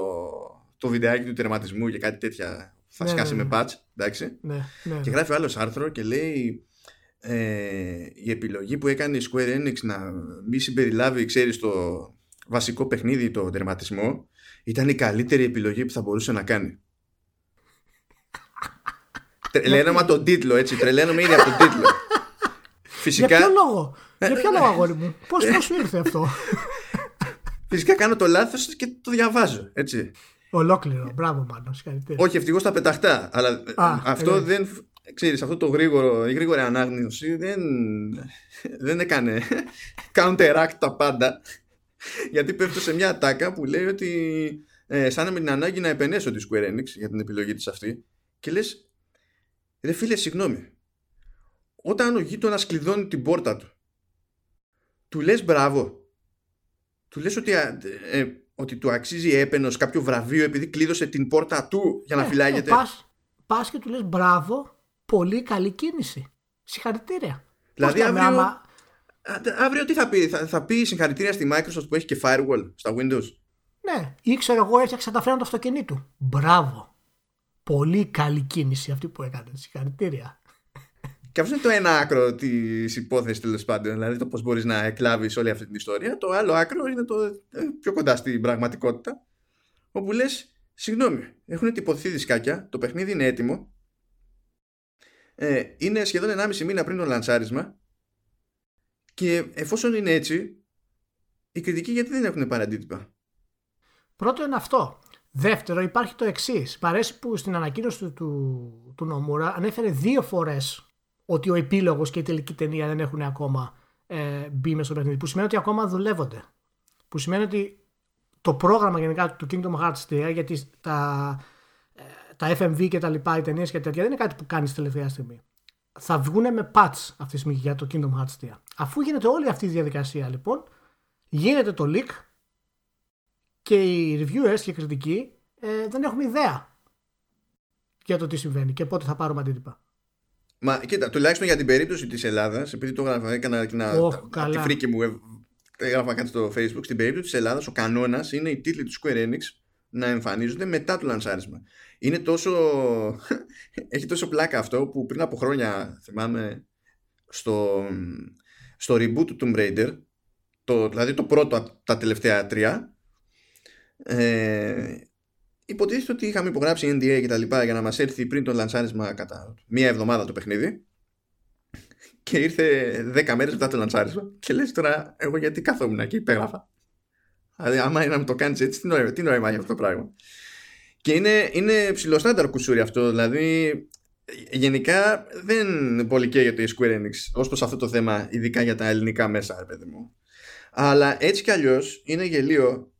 το βιντεάκι του τερματισμού και κάτι τέτοια. Θα ναι, σκάσει ναι, με patch, ναι. εντάξει. Ναι, ναι, και γράφει ο άλλος άρθρο και λέει ε, η επιλογή που έκανε η Square Enix να μη συμπεριλάβει, ξέρεις, το βασικό παιχνίδι, το τερματισμό, ήταν η καλύτερη επιλογή που θα μπορούσε να κάνει. Τρελαίνομαι τον τίτλο, έτσι. Τρελαίνομαι ήδη από τον τίτλο. Φυσικά. Για ποιο λόγο, Για ποιο λόγο, αγόρι μου; Πώς σου ήρθε αυτό; Φυσικά κάνω το λάθος και το διαβάζω, έτσι. Ολόκληρο. Μπράβο, μάλλον. Όχι, ευτυχώς τα πεταχτά. Αλλά αυτό δεν. Ξέρεις, αυτό το γρήγορο, η γρήγορη ανάγνωση δεν, δεν έκανε counteract τα πάντα γιατί πέφτω σε μια ατάκα που λέει ότι ε, σαν με την ανάγκη να επενέσω τη Square Enix για την επιλογή της αυτή και λες Ρε φίλε, συγγνώμη. Όταν ο γείτονας κλειδώνει την πόρτα του, του λες μπράβο. Του λες ότι, ε, ότι του αξίζει έπαινος κάποιο βραβείο επειδή κλείδωσε την πόρτα του για να ε, φυλάγεται. Ε, πας, πας και του λες μπράβο, πολύ καλή κίνηση. Συγχαρητήρια. Δηλαδή αύριο, άμα... αύριο τι θα πει, θα, θα πει συγχαρητήρια στη Microsoft που έχει και firewall στα Windows; Ναι, ή ξέρω εγώ έφτιαξα τα φρένα του αυτοκινήτου. Μπράβο. Πολύ καλή κίνηση αυτή που έκανε. Συγχαρητήρια. Και αυτό είναι το ένα άκρο της υπόθεσης τέλος πάντων. Δηλαδή το πώς μπορείς να εκλάβεις όλη αυτή την ιστορία. Το άλλο άκρο είναι το ε, πιο κοντά στην πραγματικότητα. Όπου λες, συγγνώμη, έχουν τυπωθεί δισκάκια, το παιχνίδι είναι έτοιμο. Ε, είναι σχεδόν 1,5 μήνα πριν το λανσάρισμα. Και εφόσον είναι έτσι, οι κριτικοί γιατί δεν έχουν πάρει αντίτυπα. Πρώτο είναι αυτό. Δεύτερο, υπάρχει το εξής. Παρέσει που στην ανακοίνωση του, του, του Νομούρα ανέφερε δύο φορές ότι ο επίλογος και η τελική ταινία δεν έχουν ακόμα ε, μπει μέσα στο παιχνίδι. Που σημαίνει ότι ακόμα δουλεύονται. Που σημαίνει ότι το πρόγραμμα γενικά του Kingdom Hearts 3, γιατί τα, ε, τα FMV και τα λοιπά, οι ταινίες και τέτοια δεν είναι κάτι που κάνεις στη τελευταία στιγμή. Θα βγουν με patch αυτή τη στιγμή για το Kingdom Hearts 3. Αφού γίνεται όλη αυτή η διαδικασία λοιπόν, γίνεται το leak και οι reviewers και οι κριτικοί ε, δεν έχουμε ιδέα για το τι συμβαίνει και πότε θα πάρουμε αντίτυπα. Μα κοίτα, τουλάχιστον για την περίπτωση της Ελλάδας, επειδή το έγραφα, έκανα και να. Oh, τη φρίκη μου, ε, έγραφα κάτι στο Facebook. Στην περίπτωση της Ελλάδας, ο κανόνας είναι οι τίτλοι του Square Enix να εμφανίζονται μετά το λανσάρισμα. Είναι τόσο. Έχει τόσο πλάκα αυτό που πριν από χρόνια, θυμάμαι, στο, στο reboot του Tomb Raider, το, δηλαδή το πρώτο τα τελευταία τρία, ε, υποτίθεται ότι είχαμε υπογράψει NDA και τα λοιπά για να μας έρθει πριν το λανσάρισμα κατά μία εβδομάδα το παιχνίδι. Και ήρθε 10 μέρες μετά το λανσάρισμα και λες τώρα εγώ γιατί καθόμουν και υπέγραφα δηλαδή άμα είναι να το κάνεις έτσι τι νόημα, τι νόημα έχει αυτό το πράγμα. Και είναι, είναι ψηλοστάνταρ κουσούρι αυτό δηλαδή γενικά δεν πολύ για το Square Enix ως προς αυτό το θέμα ειδικά για τα ελληνικά μέσα παιδί μου. Αλλά έτσι κι αλλιώς είναι γελίο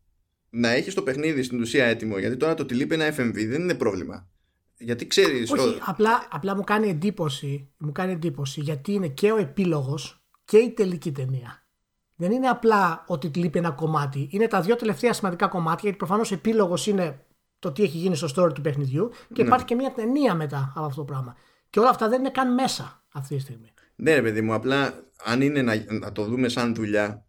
να έχεις το παιχνίδι στην ουσία έτοιμο, γιατί τώρα το ότι λείπει ένα FMV δεν είναι πρόβλημα. Γιατί ξέρεις. Όχι, απλά, απλά μου κάνει εντύπωση, μου κάνει εντύπωση γιατί είναι και ο επίλογος και η τελική ταινία. Δεν είναι απλά ότι λείπει ένα κομμάτι. Είναι τα δύο τελευταία σημαντικά κομμάτια, γιατί προφανώς ο επίλογος είναι το τι έχει γίνει στο story του παιχνιδιού και ναι. υπάρχει και μια ταινία μετά από αυτό το πράγμα. Και όλα αυτά δεν είναι καν μέσα αυτή τη στιγμή. Ναι, ρε παιδί μου, απλά αν είναι να, να το δούμε σαν δουλειά,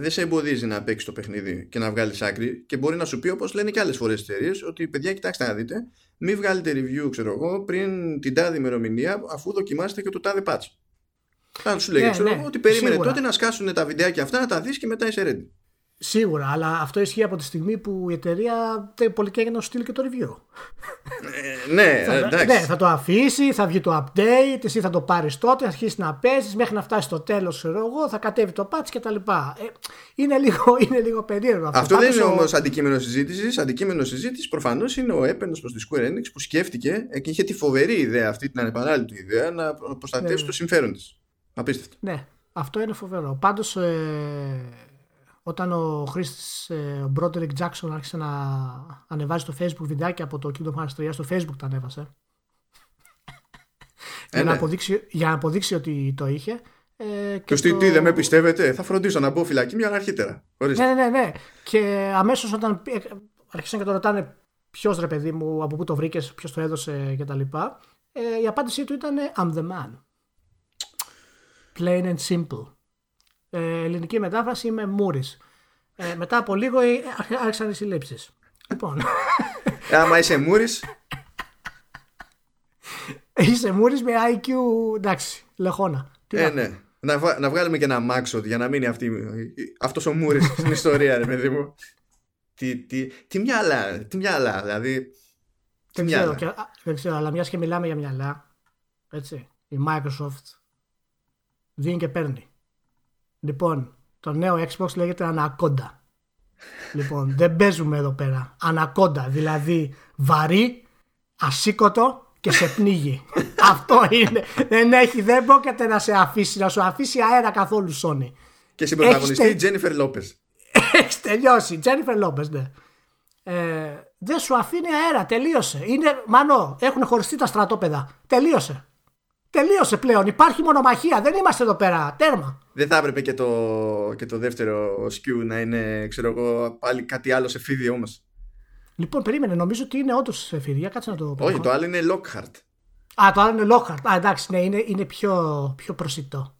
δεν σε εμποδίζει να παίξεις το παιχνίδι και να βγάλεις άκρη και μπορεί να σου πει όπως λένε και άλλες φορές τις εταιρείες ότι παιδιά, κοιτάξτε να δείτε, μην βγάλετε review, ξέρω εγώ, πριν την τάδη ημερομηνία αφού δοκιμάσετε και το τάδε patch. Θα σου λέει, ναι, ξέρω ναι, ότι περίμενε σίγουρα. τότε να σκάσουν τα βιντεάκια αυτά, να τα δεις και μετά είσαι ready. Σίγουρα, αλλά αυτό ισχύει από τη στιγμή που η εταιρεία πολύ και να σου στείλει και το review. Ε, ναι, θα, εντάξει. ναι, θα το αφήσει, θα βγει το update, εσύ θα το πάρεις τότε, θα αρχίσεις να παίζεις μέχρι να φτάσει στο τέλος, ξέρω εγώ, θα κατέβει το patch κτλ. Ε, είναι, λίγο, είναι λίγο περίεργο αυτό. Αυτό δεν είναι όμως αντικείμενο συζήτησης. Αντικείμενο συζήτησης προφανώς είναι ο έπαινος προς τη Square Enix που σκέφτηκε και είχε τη φοβερή ιδέα αυτή, την ανεπανάληπτη ιδέα, να προστατεύσει ναι, το συμφέρον της. Απίστευτο. Ναι, αυτό είναι φοβερό. Πάντως. Ε όταν ο χρήστης ε, ο Broderick Jackson άρχισε να ανεβάζει στο Facebook βιντεάκια από το Kingdom Hearts 3, στο Facebook τα ανέβασε. για, να ναι. αποδείξει, για να αποδείξει ότι το είχε. Ε, Και τι, τι, δεν με πιστεύετε, θα φροντίσω να μπω φυλακή μια ώρα αρχίτερα. Ορίστε. Ναι, ναι, ναι, ναι. Και αμέσως όταν ε, άρχισαν και το ρωτάνε ποιος ρε παιδί μου, από πού το βρήκες, ποιος το έδωσε κτλ. Ε, η απάντησή του ήταν I'm the man. Plain and simple. Ε, ελληνική μετάφραση είμαι Μούρης. Ε, μετά από λίγο ε, άρχι- άρχισαν οι συλλήψεις. Λοιπόν, Ε, Άμα είσαι μούρης, είσαι Μούρης με IQ εντάξει, λεχόνα. Τι ε, να- ναι. Να, βα- να βγάλουμε και ένα μάξο για να μείνει αυτή, αυτός ο μούρης στην ιστορία, ρε παιδί μου. Τι, τι, τι μυαλά, τι μυαλά, δηλαδή. Τι Δεν ξέρω, μυαλά. και, α, δεν ξέρω, αλλά μιας και μιλάμε για μυαλά, έτσι, η Microsoft δίνει και παίρνει. Λοιπόν, το νέο Xbox λέγεται Anaconda. λοιπόν, δεν παίζουμε εδώ πέρα. Anaconda, δηλαδή βαρύ, ασήκωτο και σε πνίγει. Αυτό είναι. Δεν έχει, δεν πρόκειται να σε αφήσει, να σου αφήσει αέρα καθόλου Sony. Και στην πρωταγωνιστή Έχεις η Τζένιφερ Λόπες. Έχεις τελειώσει. Τζένιφερ Λόπε, ναι. Ε, δεν σου αφήνει αέρα. Τελείωσε. Είναι, μανώ, έχουν χωριστεί τα στρατόπεδα. Τελείωσε. Τελείωσε πλέον. Υπάρχει μονομαχία. Δεν είμαστε εδώ πέρα. Τέρμα. Δεν θα έπρεπε και το, και το δεύτερο σκιού να είναι, ξέρω εγώ, πάλι κάτι άλλο σε φίδι όμως. Λοιπόν, περίμενε. Νομίζω ότι είναι όντως σε φίδια. Κάτσε να το πω. Όχι, το άλλο είναι Lockhart. Α, το άλλο είναι Lockhart. Α, εντάξει, ναι, είναι, είναι πιο, πιο προσιτό.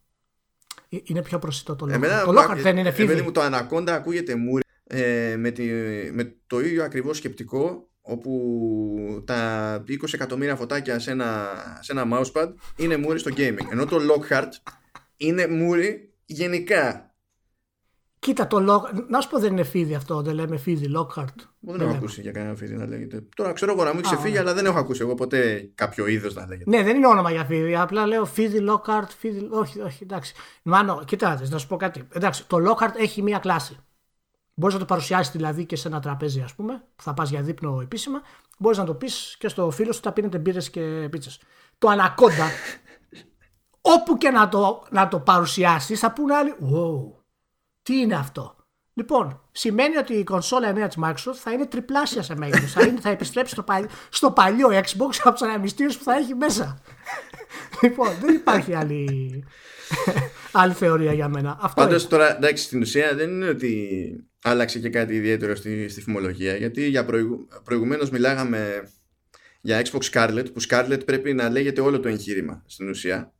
Ε, Είναι πιο προσιτό το Lockhart. Εμένα, το Lockhart δεν είναι ε, παιδί φίδι. μου, το Anaconda ακούγεται μούρι ε, με, τη, με το ίδιο ακριβώς σκεπτικό όπου τα 20 εκατομμύρια φωτάκια σε ένα, σε ένα mousepad είναι μούρι στο gaming. Ενώ το Lockhart είναι μούρι γενικά. Κοίτα το Lockhart. Να σου πω δεν είναι φίδι αυτό. Δεν λέμε φίδι Lockhart. Εγώ δεν έχω ακούσει για κανένα φίδι να λέγεται. Τώρα ξέρω εγώ να μην Α, ξεφύγει, ωραία. αλλά δεν έχω ακούσει εγώ ποτέ κάποιο είδος να λέγεται. Ναι, δεν είναι όνομα για φίδι. Απλά λέω φίδι Lockhart. Φίδι... Όχι, όχι, εντάξει. Μάνο, κοιτάξτε, να σου πω κάτι. Εντάξει, το Lockhart έχει μία κλάση. Μπορείς να το παρουσιάσεις δηλαδή και σε ένα τραπέζι, ας πούμε, που θα πας για δείπνο επίσημα. Μπορείς να το πεις και στο φίλο σου, θα πίνετε μπύρες και πίτσες. Το Anaconda, όπου και να το, να το παρουσιάσεις, θα πούνε άλλοι, wow, τι είναι αυτό. Λοιπόν, σημαίνει ότι η κονσόλα νέα της Microsoft θα είναι τριπλάσια σε μέγεθος. θα, είναι- θα επιστρέψει στο, παλι- στο παλιό Xbox από τους αναμυστήρε που θα έχει μέσα. λοιπόν, δεν υπάρχει άλλη, άλλη θεωρία για μένα. Αυτό Πάντως είναι. τώρα, εντάξει, στην ουσία δεν είναι ότι άλλαξε και κάτι ιδιαίτερο στη, στη φημολογία. Γιατί για προηγου, προηγουμένως μιλάγαμε για Xbox Scarlett, που Scarlett πρέπει να λέγεται όλο το εγχείρημα στην ουσία.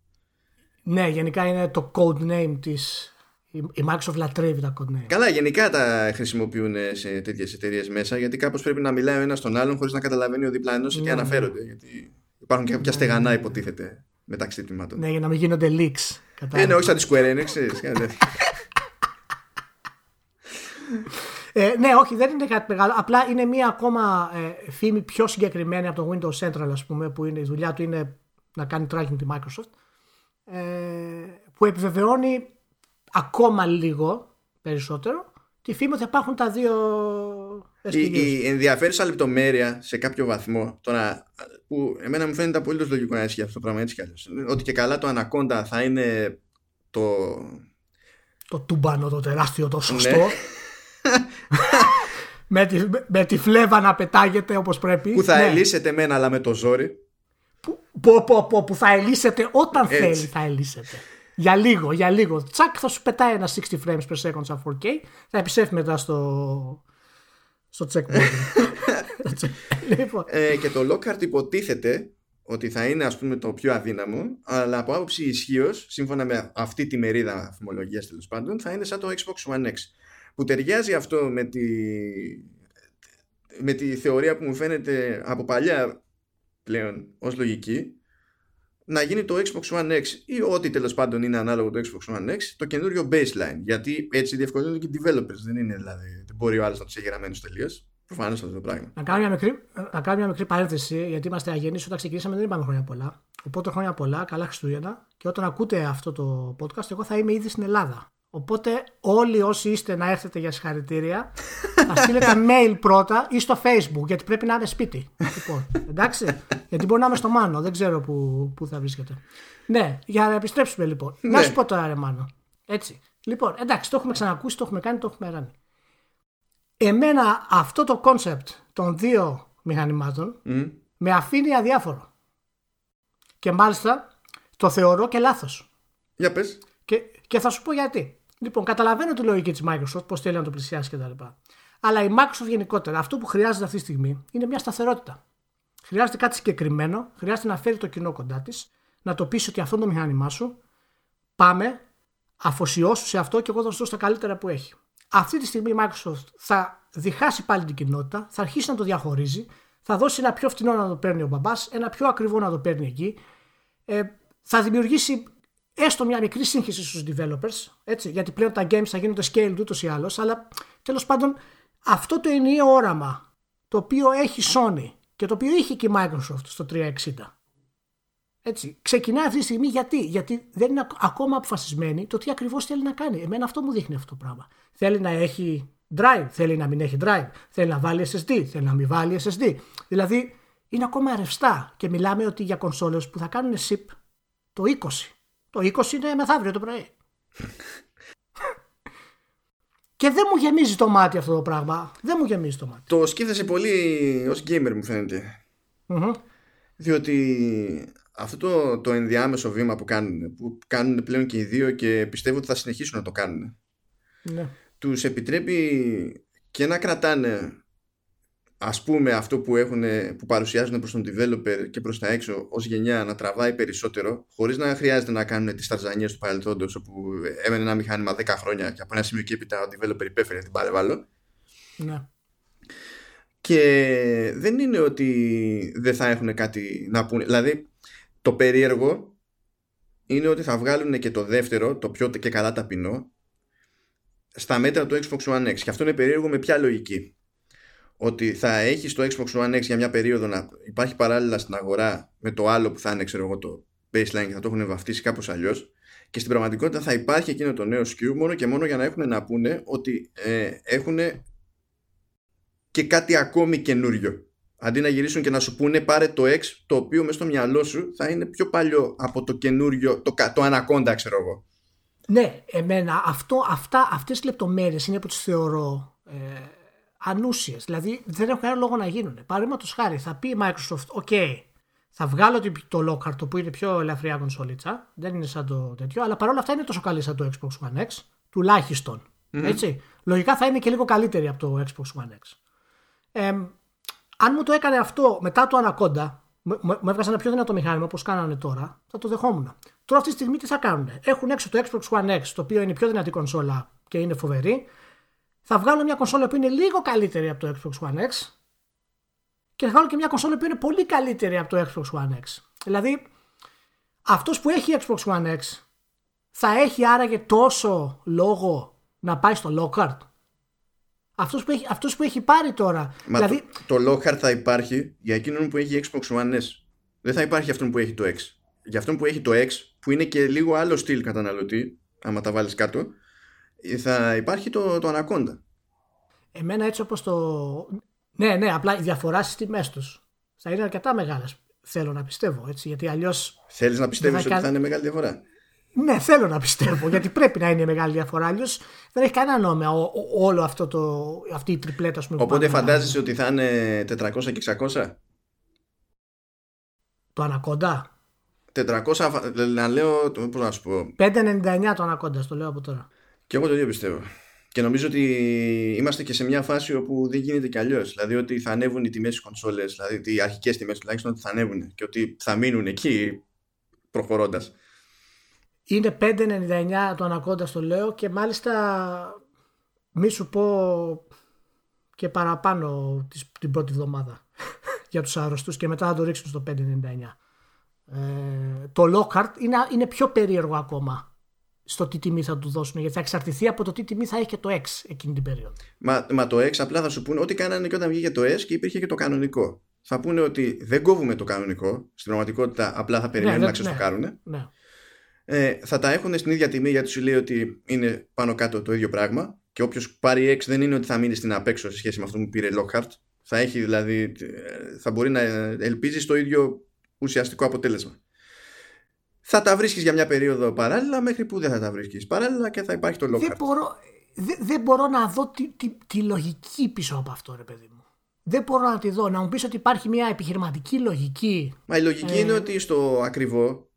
Ναι, γενικά είναι το code name της. Η η Microsoft λατρεύει τα code name. Καλά, γενικά τα χρησιμοποιούν σε τέτοιες εταιρείες μέσα, γιατί κάπως πρέπει να μιλάει ο ένας τον άλλον χωρίς να καταλαβαίνει ο διπλανός σε τι Ναι, αναφέρονται. Γιατί υπάρχουν και κάποια στεγανά, υποτίθεται, μεταξύ τμήματων. Ναι, για να μην γίνονται leaks. Ε, Κατάλαβα. ναι, όχι σαν τη Square Enix, ξέρεις, κάτι τέτοιο. Ε, ναι, όχι, δεν είναι κάτι μεγάλο. Απλά είναι μία ακόμα ε, φήμη πιο συγκεκριμένη από το Windows Central, ας πούμε, που είναι, η δουλειά του είναι να κάνει tracking τη Microsoft. Ε, που επιβεβαιώνει ακόμα λίγο περισσότερο τη φήμη ότι θα υπάρχουν τα δύο SKUs. η, η ενδιαφέρουσα λεπτομέρεια σε κάποιο βαθμό τώρα, που εμένα μου φαίνεται απολύτως λογικό να ισχύει αυτό το πράγμα έτσι κι αλλιώς ότι και καλά το Anaconda θα είναι το. Το τούμπανο το τεράστιο το σωστό. Ναι. με, τη, με τη φλέβα να πετάγεται όπως πρέπει. που θα Ναι. ελύσετε μένα αλλά με το ζόρι. που, που, που, που, που θα ελύσετε όταν Έτσι. θέλει θα ελύσετε. Για λίγο, για λίγο. Τσακ θα σου πετάει ένα 60 frames per second σαν 4K. Θα επιστρέφει μετά στο, στο checkpoint. λοιπόν, Ε, και το Lockhart υποτίθεται ότι θα είναι ας πούμε το πιο αδύναμο αλλά από άποψη ισχύως, σύμφωνα με αυτή τη μερίδα φημολογίας τέλος πάντων θα είναι σαν το Xbox One X που ταιριάζει αυτό με τη, με τη θεωρία που μου φαίνεται από παλιά πλέον ως λογική να γίνει το Xbox One X ή ό,τι τέλος πάντων είναι ανάλογο το Xbox One X το καινούριο baseline γιατί έτσι διευκολύνουν και οι developers δεν είναι δηλαδή δεν μπορεί ο άλλος να τους έχει γραμμένους τελείως προφανώς αυτό το πράγμα να, κάνω μια μικρή, να κάνω μια μικρή παρένθεση, γιατί είμαστε αγενείς όταν ξεκινήσαμε δεν είπαμε χρόνια πολλά. Οπότε χρόνια πολλά, καλά Χριστούγεννα. Και όταν ακούτε αυτό το podcast, εγώ θα είμαι ήδη στην Ελλάδα. Οπότε όλοι όσοι είστε να έρθετε για συγχαρητήρια, θα στείλετε mail πρώτα ή στο facebook, γιατί πρέπει να είναι σπίτι. Λοιπόν, εντάξει, γιατί μπορεί να είμαι στο Μάνο, δεν ξέρω που, που θα βρίσκεται. Ναι, για να επιστρέψουμε λοιπόν. Να Ναι. σου πω τώρα ρε Μάνο, έτσι, Λοιπόν, εντάξει, το έχουμε ξανακούσει, το έχουμε κάνει, το έχουμε κάνει. Εμένα αυτό το concept των δύο μηχανημάτων Μμ. με αφήνει αδιάφορο. Και μάλιστα το θεωρώ και λάθος. Για πες. Και, και θα σου πω γιατί. Λοιπόν, καταλαβαίνω τη λογική της Microsoft, πώς θέλει να το πλησιάσει κτλ. Αλλά η Microsoft γενικότερα, αυτό που χρειάζεται αυτή τη στιγμή είναι μια σταθερότητα. Χρειάζεται κάτι συγκεκριμένο, χρειάζεται να φέρει το κοινό κοντά της, να το πείσει ότι αυτό είναι το μηχάνημά σου. Πάμε, αφοσιώσου σε αυτό και εγώ θα σου δώσω τα καλύτερα που έχει. Αυτή τη στιγμή η Microsoft θα διχάσει πάλι την κοινότητα, θα αρχίσει να το διαχωρίζει, θα δώσει ένα πιο φθηνό να το παίρνει ο μπαμπάς, ένα πιο ακριβό να το παίρνει εκεί. Ε, θα δημιουργήσει έστω μια μικρή σύγχυση στους developers, έτσι, γιατί πλέον τα games θα γίνονται scaled ούτως ή άλλως, αλλά τέλος πάντων αυτό το ενιαίο όραμα το οποίο έχει Sony και το οποίο είχε και η Microsoft στο 360 έτσι, ξεκινάει αυτή τη στιγμή γιατί, γιατί δεν είναι ακ- ακόμα αποφασισμένη το τι ακριβώς θέλει να κάνει. Εμένα αυτό μου δείχνει αυτό το πράγμα. Θέλει να έχει drive, θέλει να μην έχει drive, θέλει να βάλει SSD, θέλει να μην βάλει SSD. Δηλαδή είναι ακόμα ρευστά και μιλάμε ότι για κονσόλες που θα κάνουν SIP το 20. Το 20 είναι μεθαύριο το πρωί. και δεν μου γεμίζει το μάτι αυτό το πράγμα. Δεν μου γεμίζει το μάτι. Το σκέφτεσαι πολύ ως gamer μου φαίνεται. Μμμ. Διότι αυτό το, το ενδιάμεσο βήμα που κάνουν, που κάνουν πλέον και οι δύο και πιστεύω ότι θα συνεχίσουν να το κάνουν, Ναι. τους επιτρέπει και να κρατάνε ας πούμε αυτό που, έχουν, που παρουσιάζουν προς τον developer και προς τα έξω ως γενιά να τραβάει περισσότερο χωρίς να χρειάζεται να κάνουν τις ταρζανίες του παρελθόντος όπου έμενε ένα μηχάνημα 10 χρόνια και από ένα σημείο και έπειτα ο developer υπέφερε την παρεβάλλω ναι. και δεν είναι ότι δεν θα έχουν κάτι να πούνε. Δηλαδή, το περίεργο είναι ότι θα βγάλουν και το δεύτερο, το πιο και καλά ταπεινό, στα μέτρα του Xbox One X. Και αυτό είναι περίεργο με ποια λογική. Ότι θα έχει το Xbox One X για μια περίοδο να υπάρχει παράλληλα στην αγορά με το άλλο που θα είναι, ξέρω εγώ, το baseline και θα το έχουν βαφτίσει κάπως αλλιώς. Και στην πραγματικότητα θα υπάρχει εκείνο το νέο SKU μόνο και μόνο για να έχουν να πούνε ότι ε, έχουν και κάτι ακόμη καινούριο. Αντί να γυρίσουν και να σου πούνε πάρε το X το οποίο μέσα στο μυαλό σου θα είναι πιο παλιό από το καινούριο, το, κα- το Anaconda ξέρω εγώ. Ναι, εμένα αυτό, αυτά, αυτές οι λεπτομέρειες είναι που τις θεωρώ ε, ανούσιες. Δηλαδή δεν έχουν κανένα λόγο να γίνουν. Παραδείγματος χάρη θα πει η Microsoft, OK, θα βγάλω το- το Lockhart το που είναι πιο ελαφριά κονσολίτσα, δεν είναι σαν το τέτοιο, αλλά παρόλα αυτά είναι τόσο καλή σαν το Xbox One X, τουλάχιστον. Έτσι. Λογικά θα είναι και λίγο καλύτερη από το Xbox One X. Ε, αν μου το έκανε αυτό μετά το Anaconda, μου μου- μου έβγαζε ένα πιο δυνατό μηχάνημα όπως κάνανε τώρα, θα το δεχόμουν. Τώρα αυτή τη στιγμή τι θα κάνουν. Έχουν έξω το Xbox One X, το οποίο είναι η πιο δυνατή κονσόλα και είναι φοβερή. Θα βγάλουν μια κονσόλα που είναι λίγο καλύτερη από το Xbox One X και θα βγάλουν και μια κονσόλα που είναι πολύ καλύτερη από το Xbox One X. Δηλαδή, αυτός που έχει Xbox One X θα έχει άραγε τόσο λόγο να πάει στο Lockhart; Αυτός που έχει, αυτός που έχει πάρει τώρα. Μα δηλαδή, το, το Lockhart θα υπάρχει για εκείνον που έχει Xbox One S. Δεν θα υπάρχει για αυτόν που έχει το X. Για αυτόν που έχει το X, που είναι και λίγο άλλο στυλ καταναλωτή, άμα τα βάλεις κάτω, θα υπάρχει το, το Anaconda. Εμένα έτσι όπως το... Ναι, ναι, απλά η διαφορά στις τιμές τους θα είναι αρκετά μεγάλες. Θέλω να πιστεύω, έτσι, γιατί αλλιώς... Θέλεις να πιστεύεις Δεν θα ότι κάνει- θα είναι μεγάλη διαφορά; Ναι, θέλω να πιστεύω, γιατί πρέπει να είναι μεγάλη διαφορά. Αλλιώς δεν έχει κανένα νόημα ο- ο- όλο αυτό το, αυτή η τριπλέτα, ας πούμε, που Οπότε πάμε να- φαντάζεσαι ότι θα είναι 400 και 600. Το Anaconda. 400, φα- να λέω, το- πώς να σου πω, 5,99 το Anaconda, το λέω από τώρα. Και εγώ το ίδιο πιστεύω. Και νομίζω ότι είμαστε και σε μια φάση όπου δεν γίνεται κι αλλιώς. Δηλαδή ότι θα ανέβουν οι τιμές στις κονσόλες, δηλαδή οι αρχικές τιμές τουλάχιστον ότι θα ανέβουν και ότι θα μείνουν εκεί προχωρώντας. Είναι 5,99 το Anaconda, στο λέω, και μάλιστα μη σου πω και παραπάνω της- την πρώτη εβδομάδα για τους άρρωστους και μετά θα το ρίξουν στο 5,99. Ε, το Lockhart είναι, είναι πιο περίεργο ακόμα στο τι τιμή θα του δώσουν γιατί θα εξαρτηθεί από το τι τιμή θα έχει και το X εκείνη την περίοδο. Μα, μα το X απλά θα σου πούνε ό,τι κάνανε και όταν βγήκε το S και υπήρχε και το κανονικό. Θα πούνε ότι δεν κόβουμε το κανονικό. Στην πραγματικότητα απλά θα περιμένουν Ναι, να δεν- ξεστοκάρουν. Ναι. Ε, θα τα έχουν στην ίδια τιμή γιατί σου λέει ότι είναι πάνω κάτω το ίδιο πράγμα. Και όποιος πάρει X δεν είναι ότι θα μείνει στην απέξω σε σχέση με αυτό που πήρε Lockhart. Θα έχει δηλαδή. ε, θα μπορεί να ελπίζεις στο ίδιο ουσιαστικό αποτέλεσμα. Θα τα βρίσκεις για μια περίοδο παράλληλα μέχρι που δεν θα τα βρίσκεις παράλληλα και θα υπάρχει το Lockhart. Δεν μπορώ, δεν, δεν μπορώ να δω τη, τη, τη λογική πίσω από αυτό ρε παιδί μου. Δεν μπορώ να τη δω. Να μου πεις ότι υπάρχει μια επιχειρηματική λογική. Μα η λογική είναι ότι στο ακριβό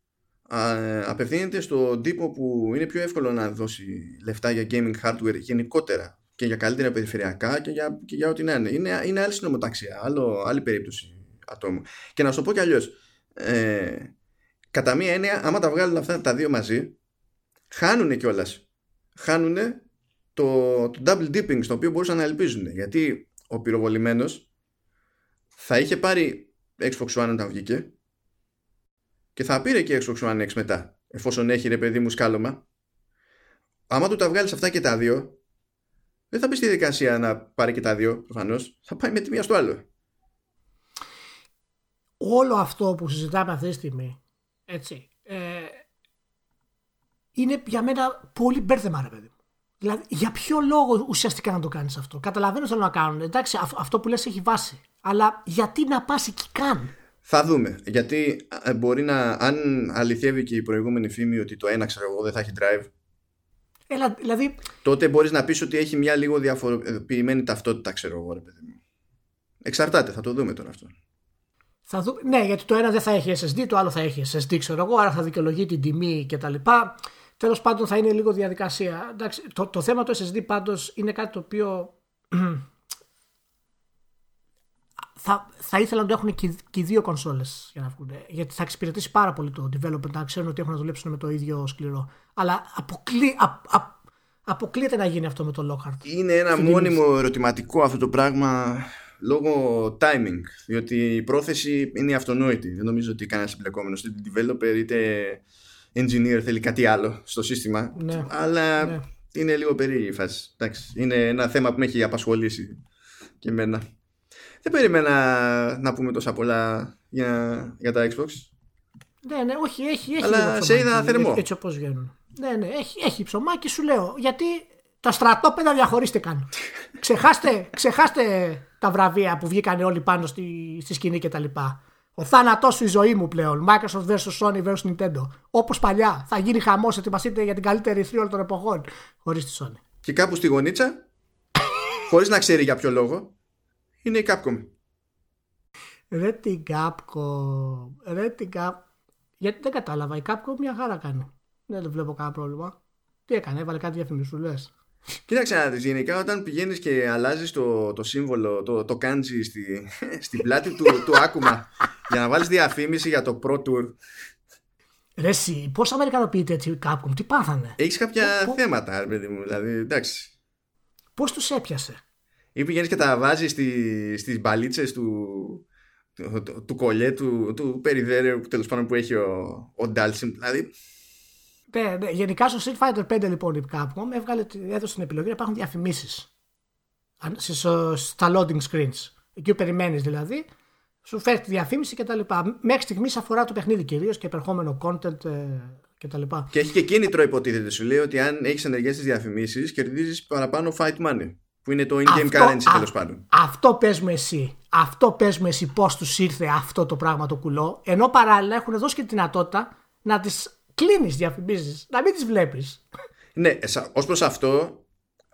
α, απευθύνεται στον τύπο που είναι πιο εύκολο να δώσει λεφτά για gaming hardware γενικότερα και για καλύτερα περιφερειακά και για, και για ό,τι να είναι. Είναι, είναι άλλη συνομοταξία, άλλο, άλλη περίπτωση ατόμου. Και να σου το πω κι αλλιώς. Ε, κατά μία έννοια, άμα τα βγάλουν αυτά τα δύο μαζί, χάνουν κιόλας. Χάνουν το, το double dipping στο οποίο μπορούσαν να ελπίζουν. Γιατί ο πυροβολημένος θα είχε πάρει Xbox One όταν βγήκε και θα πήρε και Xbox One X μετά εφόσον έχει ρε παιδί μου σκάλωμα άμα του τα βγάλεις αυτά και τα δύο δεν θα μπει στη δικασία να πάρει και τα δύο προφανώς. θα πάει με τη μία στο άλλο όλο αυτό που συζητάμε αυτή τη στιγμή έτσι ε, είναι για μένα πολύ μπέρδεμα ρε παιδί Δηλαδή, για ποιο λόγο ουσιαστικά να το κάνεις αυτό; Καταλαβαίνω θέλω να κάνουν. Εντάξει, αυτό που λες έχει βάση. Αλλά γιατί να πας εκεί καν; Θα δούμε. Γιατί ε, μπορεί να. Αν αληθεύει και η προηγούμενη φήμη ότι το ένα ξέρω εγώ δεν θα έχει drive. Έλα, δηλαδή... Τότε μπορείς να πεις ότι έχει μια λίγο διαφοροποιημένη ταυτότητα, ξέρω εγώ, ρε παιδί μου. Εξαρτάται, θα το δούμε τώρα αυτό. Θα δούμε, ναι, γιατί το ένα δεν θα έχει SSD, το άλλο θα έχει SSD, ξέρω εγώ, άρα θα δικαιολογεί την τιμή κτλ. Τέλος πάντων θα είναι λίγο διαδικασία. Εντάξει, το, το θέμα του SSD πάντως είναι κάτι το οποίο θα, θα ήθελα να το έχουν και, και οι δύο κονσόλες για να βγουν. Γιατί θα εξυπηρετήσει πάρα πολύ το developer να ξέρουν ότι έχουν να δουλέψουν με το ίδιο σκληρό. Αλλά αποκλεί, α, α, αποκλείεται να γίνει αυτό με το Lockhart. Είναι ένα μόνιμο ερωτηματικό αυτό το πράγμα λόγω timing. Διότι η πρόθεση είναι αυτονόητη. Δεν νομίζω ότι κανένας εμπλεκόμενος είτε developer είτε engineer θέλει κάτι άλλο στο σύστημα. Ναι. Αλλά ναι. είναι λίγο περίεργη η φάση. Εντάξει, είναι ένα θέμα που με έχει απασχολήσει και εμένα. Δεν περίμενα να πούμε τόσα πολλά για, για τα Xbox. Ναι, ναι, όχι, έχει. έχει Αλλά σε είδα θερμό. Έτσι όπως βγαίνουν. Ναι, ναι, έχει, έχει ψωμάκι, σου λέω. Γιατί τα στρατόπεδα διαχωρίστηκαν. ξεχάστε, ξεχάστε τα βραβεία που βγήκαν όλοι πάνω στη, στη σκηνή κτλ. Ο θάνατός σου η ζωή μου πλέον. Microsoft vs Sony vs Nintendo. Όπως παλιά. Θα γίνει χαμός. Ετοιμαστείτε για την καλύτερη θρύο των εποχών. Χωρίς τη Sony. Και κάπου στη γωνίτσα, χωρίς να ξέρει για ποιο λόγο, είναι η Capcom. Ρε την Capcom. Ρε την Capcom. Γιατί δεν κατάλαβα. Η Capcom μια χαρά κάνει. Δεν βλέπω κανένα πρόβλημα. Τι έκανε, έβαλε κάτι διαφημισούλες. Κοίταξε να δεις, γενικά όταν πηγαίνεις και αλλάζεις το, το σύμβολο, το, το kanji στη, στην πλάτη του, του άκουμα για να βάλεις διαφήμιση για το Pro Tour. Ρε εσύ, πώς αμερικανοποιείται έτσι η Capcom, τι πάθανε; Έχεις κάποια θέματα, ρε παιδί μου, δηλαδή, εντάξει. Πώς τους έπιασε; Ή πηγαίνεις και τα βάζεις στη, στις μπαλίτσες του, του, του, του κολλιέ, του, του περιδέρου τέλος πάντων που έχει ο, ο Dalsim, δηλαδή ναι, ναι. Γενικά στο Street Fighter 5 λοιπόν η Capcom έβγαλε, έδωσε την επιλογή να υπάρχουν διαφημίσεις στα loading screens. Εκεί που περιμένεις δηλαδή, σου φέρει τη διαφήμιση κτλ. Μέχρι στιγμής αφορά το παιχνίδι κυρίως και επερχόμενο content ε, κτλ. Και έχει και κίνητρο υποτίθεται. Σου λέει ότι αν έχεις ενεργές τις διαφημίσεις, κερδίζεις παραπάνω fight money. Που είναι το in-game currency τέλος πάντων. Αυτό πες μου εσύ. Αυτό πες μου εσύ πώς τους ήρθε αυτό το πράγμα το κουλό. Ενώ παράλληλα έχουν δώσει και τη δυνατότητα να τις κλείνεις διαφημίσει, να μην τις βλέπεις. Ναι, ως προς αυτό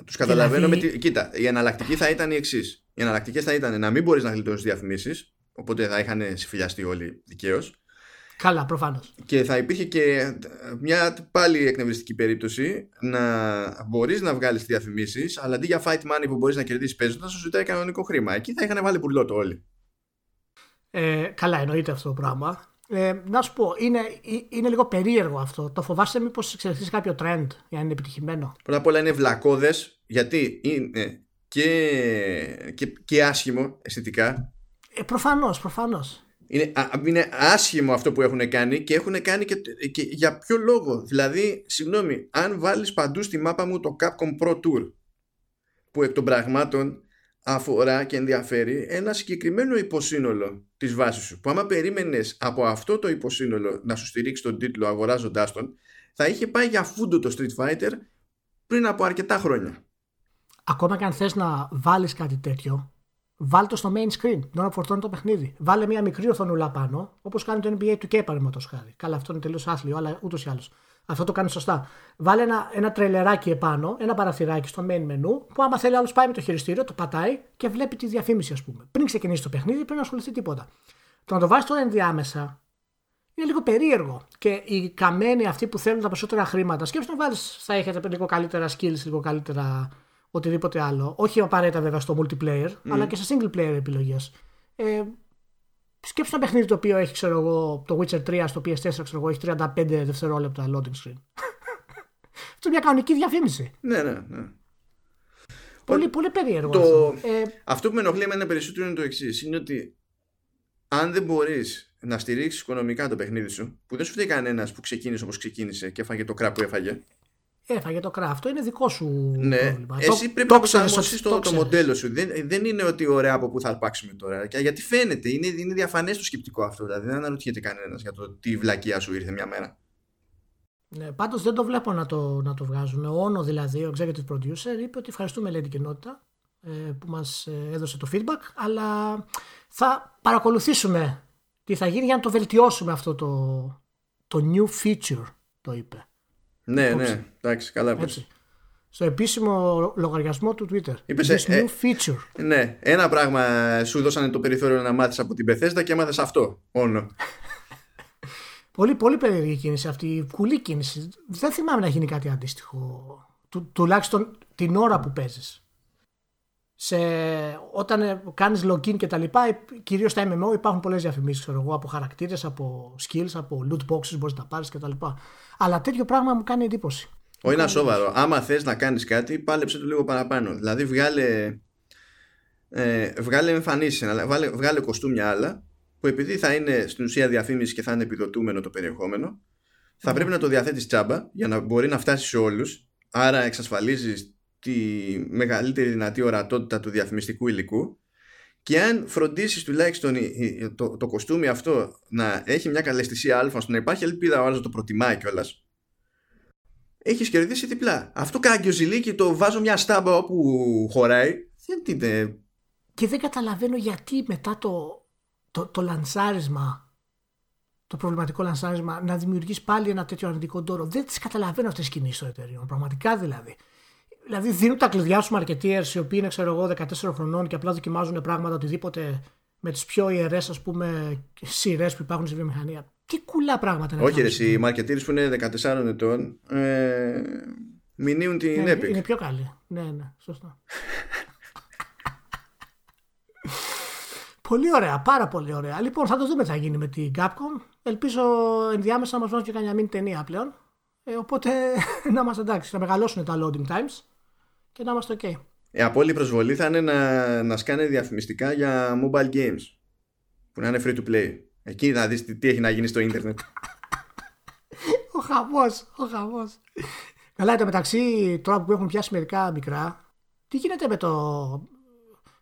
τους καταλαβαίνω. Δηλαδή... Με τη... Κοίτα, η εναλλακτική θα ήταν η εξής. Οι εναλλακτικές θα ήταν να μην μπορείς να γλιτώσεις διαφημίσεις, οπότε θα είχαν συμφιλιαστεί όλοι δικαίως. Καλά, προφανώς. Και θα υπήρχε και μια πάλι εκνευριστική περίπτωση να μπορείς να βγάλεις διαφημίσεις, αλλά αντί για fight money που μπορείς να κερδίσεις παίζοντας, σου ζητάει κανονικό χρήμα. Εκεί θα είχαν βάλει πουλότο όλοι. Ε, καλά, εννοείται αυτό το πράγμα. Ε, να σου πω, είναι, είναι λίγο περίεργο αυτό. Το φοβάσαι μήπως εξελιχθεί κάποιο trend για να είναι επιτυχημένο; Πρώτα απ' όλα είναι βλακώδες γιατί είναι και, και, και άσχημο αισθητικά. Ε, προφανώς, προφανώς. Είναι, είναι άσχημο αυτό που έχουν κάνει και έχουν κάνει και, και για ποιο λόγο. Δηλαδή, συγγνώμη, αν βάλεις παντού στη μάπα μου το Capcom Pro Tour που εκ των πραγμάτων αφορά και ενδιαφέρει ένα συγκεκριμένο υποσύνολο της βάσης σου που άμα περίμενες από αυτό το υποσύνολο να σου στηρίξει τον τίτλο αγοράζοντάς τον θα είχε πάει για φούντο το Street Fighter πριν από αρκετά χρόνια. Ακόμα και αν θες να βάλεις κάτι τέτοιο Βάλ το στο main screen την ώρα που φορτώνει το παιχνίδι. Βάλε μια μικρή οθονούλα πάνω, όπως κάνει το NBA του k παραδείγματος χάρη. Καλά, αυτό είναι τελείως άθλιο, αλλά ούτως ή άλλως. Αυτό το κάνει σωστά. Βάλε ένα, ένα τρελεράκι επάνω, ένα παραθυράκι στο main menu, που άμα θέλει άλλος πάει με το χειριστήριο, το πατάει και βλέπει τη διαφήμιση, ας πούμε. Πριν ξεκινήσει το παιχνίδι, πριν να ασχοληθεί τίποτα. Το να το βάζεις τώρα ενδιάμεσα είναι λίγο περίεργο. Και οι καμένοι αυτοί που θέλουν τα περισσότερα χρήματα, σκέψτε να βάλεις, θα έχετε λίγο καλύτερα skills, λίγο καλύτερα οτιδήποτε άλλο. Όχι απαραίτητα βέβαια στο multiplayer, αλλά και σε single player επιλογές. Ε, σκέψτε ένα παιχνίδι το οποίο έχει, ξέρω εγώ, το Witcher 3 στο PS4, ξέρω εγώ, έχει 35 δευτερόλεπτα loading screen. Αυτό είναι μια κανονική διαφήμιση. Ναι, ναι, ναι. Πολύ, πολύ περίεργο. Το... Αυτό. Ε, αυτό που με ενοχλεί εμένα περισσότερο είναι το εξής. Είναι ότι αν δεν μπορείς να στηρίξεις οικονομικά το παιχνίδι σου, που δεν σου φταίει κανένας που ξεκίνησε όπως ξεκίνησε και έφαγε το κρά που έφαγε. Έφαγε το κρά. Αυτό είναι δικό σου ναι. πρόβλημα. Εσύ το, πρέπει το να ξέρεις, προσαρμοστείς το το, το ξέρεις. μοντέλο σου. Δεν, δεν είναι ότι ωραία από πού θα αρπάξουμε τώρα. Και γιατί φαίνεται, είναι, είναι διαφανές το σκεπτικό αυτό. Δηλαδή δεν αναρωτιέται κανένας για το τι βλακεία σου ήρθε μια μέρα. Ναι, Πάντως δεν το βλέπω να το, να το βγάζουν. Ο Όνο δηλαδή, ο executive producer, είπε ότι ευχαριστούμε λέει την κοινότητα ε, που μας έδωσε το feedback, αλλά θα παρακολουθήσουμε τι θα γίνει για να το βελτιώσουμε αυτό το, το new feature, το είπε. Ναι, Υπόψη. ναι, εντάξει, καλά πες. Έτσι. Στο επίσημο λογαριασμό του Twitter. Είπες, This ε, new feature. Ναι, ένα πράγμα σου δώσανε το περιθώριο να μάθεις από την Bethesda και έμαθες αυτό, όνο. Πολύ, πολύ περίεργη κίνηση αυτή, κουλή κίνηση. Δεν θυμάμαι να γίνει κάτι αντίστοιχο. Του, τουλάχιστον την ώρα που παίζεις. Σε, όταν ε, κάνεις login και τα λοιπά, ε, κυρίως στα MMO υπάρχουν πολλές διαφημίσεις, ξέρω εγώ, από χαρακτήρες, από skills, από loot boxes μπορείς να πάρεις και τα λοιπά. Αλλά τέτοιο πράγμα μου κάνει εντύπωση. Όχι ένα σοβαρό. Άμα θες να κάνεις κάτι, πάλεψε το λίγο παραπάνω. Δηλαδή βγάλε, ε, βγάλε εμφανίσεις, αλλά βγάλε, βγάλε κοστούμια άλλα, που επειδή θα είναι στην ουσία διαφήμιση και θα είναι επιδοτούμενο το περιεχόμενο, θα πρέπει να το διαθέτεις τσάμπα για να μπορεί να φτάσεις σε όλους. Άρα εξασφαλίζεις τη μεγαλύτερη δυνατή ορατότητα του διαφημιστικού υλικού και αν φροντίσεις τουλάχιστον η- η- το, το κοστούμι αυτό να έχει μια καλαισθησία α ώστε να υπάρχει ελπίδα ο άλλος να το προτιμάει κιόλας. Έχεις κερδίσει διπλά. Αυτό κάγκιο ζηλίκι το βάζω μια στάμπα όπου χωράει. Δεν είναι. Και δεν καταλαβαίνω γιατί μετά το, το, το λανσάρισμα, το προβληματικό λανσάρισμα, να δημιουργήσει πάλι ένα τέτοιο αρνητικό τόρο. Δεν τις καταλαβαίνω αυτές τις κινήσεις των εταιρείων. Πραγματικά δηλαδή. Δηλαδή δίνουν τα κλειδιά στους marketeers οι οποίοι είναι, ξέρω εγώ, 14 χρονών και απλά δοκιμάζουν πράγματα οτιδήποτε με τις πιο ιερές, ας πούμε, σειρές που υπάρχουν στη βιομηχανία. Τι κουλά πράγματα είναι Όχι, ρε, αυτά. οι μαρκετήρε που είναι 14 ετών ε, μηνύουν την είναι, Epic. είναι πιο καλή. Ναι, ναι, σωστά. πολύ ωραία, πάρα πολύ ωραία. Λοιπόν, θα το δούμε τι θα γίνει με την Capcom. Ελπίζω ενδιάμεσα να μας βάζουν και καμιά μήνυ ταινία πλέον. Ε, οπότε να είμαστε εντάξει, να μεγαλώσουν τα loading times και να είμαστε ok. Η απόλυτη προσβολή θα είναι να, να σκάνε διαφημιστικά για mobile games που να είναι free to play. Εκεί να δεις τι, τι έχει να γίνει στο ίντερνετ. Ο χαμός, ο χαμός. Καλά, εν τω μεταξύ, τώρα που έχουν πιάσει μερικά μικρά, τι γίνεται με το,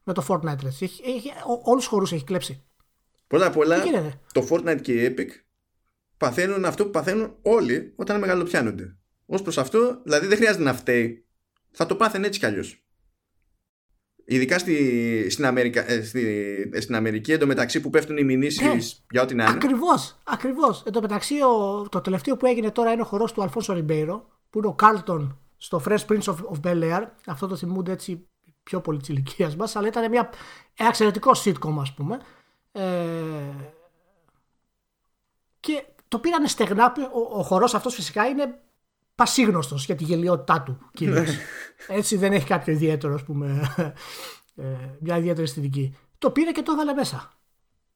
με το Fortnite, ρε; Έχει, έχει, όλους τους χορούς έχει κλέψει. Πρώτα απ' όλα, Τι γίνεται; το Fortnite και η Epic παθαίνουν αυτό που παθαίνουν όλοι όταν μεγαλοπιάνονται. Ως προς αυτό, δηλαδή δεν χρειάζεται να φταίει. Θα το πάθαινε έτσι κι αλλιώς. Ειδικά στη, στην, Αμερικα, ε, στη, ε, στην Αμερική εντωμεταξύ που πέφτουν οι μηνύσεις Ναι. για ό,τι να είναι. Ακριβώς, ακριβώς. Εν τω μεταξύ, ο, το τελευταίο που έγινε τώρα είναι ο χορός του Αλφόνσο Ριμπέιρο, που είναι ο Κάρλτον στο Fresh Prince of, of Bel Air. Αυτό το θυμούνται έτσι πιο πολύ της ηλικίας μας, αλλά ήταν μια, ένα εξαιρετικό sitcom, ας πούμε. Ε, και το πήρανε στεγνά. Ο, ο χορός αυτός φυσικά είναι πασίγνωστος για τη γελιότητά του κυρίως. Έτσι δεν έχει κάποιο ιδιαίτερο, ας πούμε, ε, μια ιδιαίτερη αισθητική. Το πήρε και το έβαλε μέσα.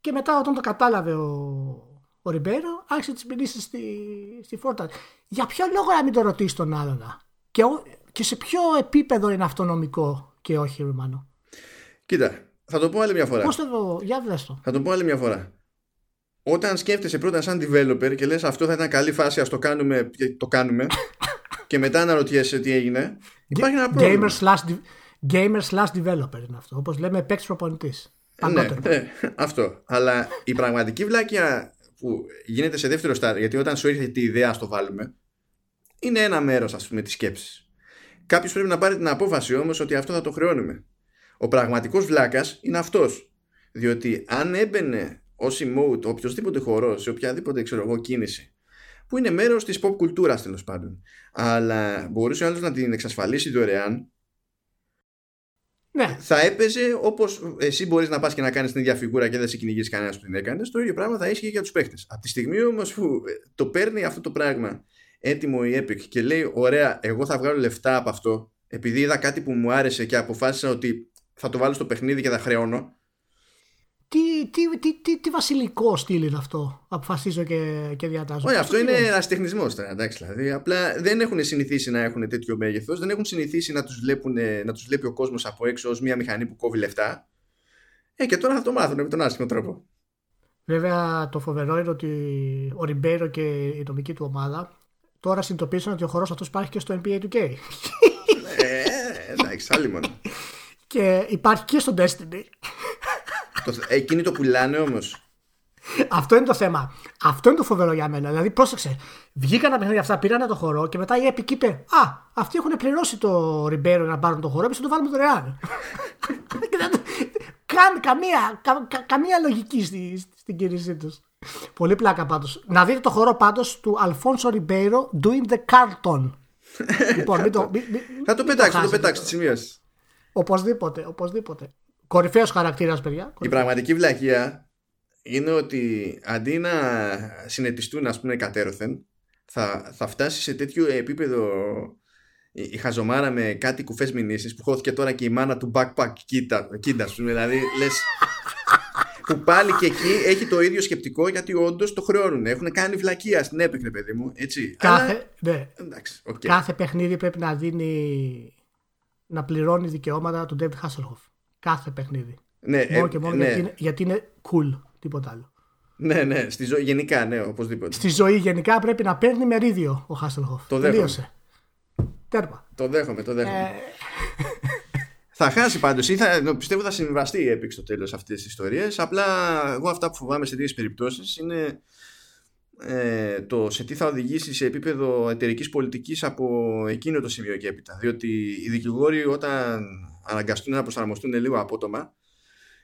Και μετά όταν το κατάλαβε ο, ο Ριμπέιρο, άρχισε τις μηνύσεις στη, στη Fortnite. Για ποιο λόγο να μην το ρωτήσεις τον άλλον. Και, ο- και σε ποιο επίπεδο είναι αυτονομικό και όχι, Ρουμάνο; Κοίτα, θα το πω άλλη μια φορά. Πώς το. Για δες το. Θα το πω άλλη μια φορά. Όταν σκέφτεσαι πρώτα σαν developer και λες αυτό θα ήταν καλή φάση, ας το κάνουμε και το κάνουμε και μετά αναρωτιέσαι τι έγινε, υπάρχει ένα πρόβλημα. Gamer slash, de- gamer slash developer είναι αυτό. Όπως λέμε, παίξει προπονητής. Ναι, ναι, αυτό. Αλλά η πραγματική βλάκια που γίνεται σε δεύτερο στάδιο, γιατί όταν σου έρχεται η ιδέα, ας το βάλουμε, είναι ένα μέρος, ας πούμε, της σκέψης. Κάποιος πρέπει να πάρει την απόφαση όμως ότι αυτό θα το χρεώνουμε. Ο πραγματικός βλάκας είναι αυτός. Διότι αν έμπαινε ως emote οποιοδήποτε χορός σε οποιαδήποτε ξέρω εγώ κίνηση που είναι μέρος της pop κουλτούρας τέλος πάντων αλλά μπορούσε ο άλλος να την εξασφαλίσει δωρεάν Ναι, θα έπαιζε όπως εσύ μπορείς να πας και να κάνεις την ίδια φιγούρα και δεν σε κυνηγήσει κανένας που την έκανε. Το ίδιο πράγμα θα ίσχυε για τους παίχτε. Από τη στιγμή όμως που ε, το παίρνει αυτό το πράγμα έτοιμο η Epic και λέει: Ωραία, εγώ θα βγάλω λεφτά από αυτό επειδή είδα κάτι που μου άρεσε και αποφάσισα ότι θα το βάλω στο παιχνίδι και θα χρεώνω. Τι, τι, τι, τι, τι βασιλικό στυλ είναι αυτό; Αποφασίζω και, και διατάζω. Όχι, Πώς αυτό το είναι λένε; ένα τεχνισμό τώρα. Εντάξει, δηλαδή. Απλά δεν έχουν συνηθίσει να έχουν τέτοιο μέγεθος, δεν έχουν συνηθίσει να τους να τους βλέπει ο κόσμος από έξω ως μια μηχανή που κόβει λεφτά. Ε, και τώρα θα το μάθουν με τον άσχημο τρόπο. Βέβαια το φοβερό είναι ότι ο Ριμπέιρο και η νομική του ομάδα τώρα συνειδητοποίησαν ότι ο χορός αυτός υπάρχει και στο NBA 2K. ε, εντάξει, άλλη μόνο. και υπάρχει και στο Destiny. Το- Εκείνοι το πουλάνε όμως. Αυτό είναι το θέμα. Αυτό είναι το φοβερό για μένα. Δηλαδή, πρόσεξε. Βγήκαν τα παιχνίδια αυτά, πήραν το χορό και μετά η Epic είπε Α, αυτοί έχουν πληρώσει το Ριμπέρο να πάρουν το χορό, εμείς θα το βάλουμε δωρεάν. Και δεν- Καν καμία, κα- κα- καμία λογική στη, στην κίνησή τους. Πολύ πλάκα πάντως. Να δείτε το χορό πάντως του Αλφόνσο Ριμπέιρο doing the carton. λοιπόν, μην το, μην- μην- Θα το μην πετάξω, θα το χάσετε. πετάξω της σημείωση. Οπωσδήποτε, οπωσδήποτε. Κορυφαίος χαρακτήρας, παιδιά. Η πραγματική βλακεία είναι ότι αντί να συνετιστούν, ας πούμε, κατέρωθεν, θα, θα φτάσει σε τέτοιο επίπεδο η, η χαζομάρα με κάτι κουφές μηνύσεις που χώθηκε τώρα και η μάνα του backpack kid, kid ας πούμε, δηλαδή λες που πάλι και εκεί έχει το ίδιο σκεπτικό γιατί όντως το χρεώνουν. Έχουν κάνει βλακεία στην Epic, ρε, παιδί μου. Έτσι. Κάθε, Αλλά, ναι, εντάξει, οκ. Κάθε παιχνίδι πρέπει να δίνει να πληρώνει δικαιώματα του David Hasselhoff. Κάθε παιχνίδι. Ναι, μόνο ε, και μόνο ναι, γιατί, είναι, γιατί είναι cool. Τίποτα άλλο. ναι, ναι, στη ζωή γενικά, ναι, οπωσδήποτε. Στη ζωή γενικά πρέπει να παίρνει μερίδιο ο Hasselhoff. Το δέχομαι. Τελείωσε. Τέρμα. Το δέχομαι, το δέχομαι. Ε, Θα χάσει πάντως ή θα, πιστεύω θα συμβαστεί η Epic στο τέλος αυτές τις ιστορίες απλά εγώ αυτά που φοβάμαι σε τέτοιες περιπτώσεις είναι ε, το σε τι θα οδηγήσει σε επίπεδο εταιρικής πολιτικής από εκείνο το σημείο και έπειτα διότι οι δικηγόροι όταν αναγκαστούν να προσαρμοστούν λίγο απότομα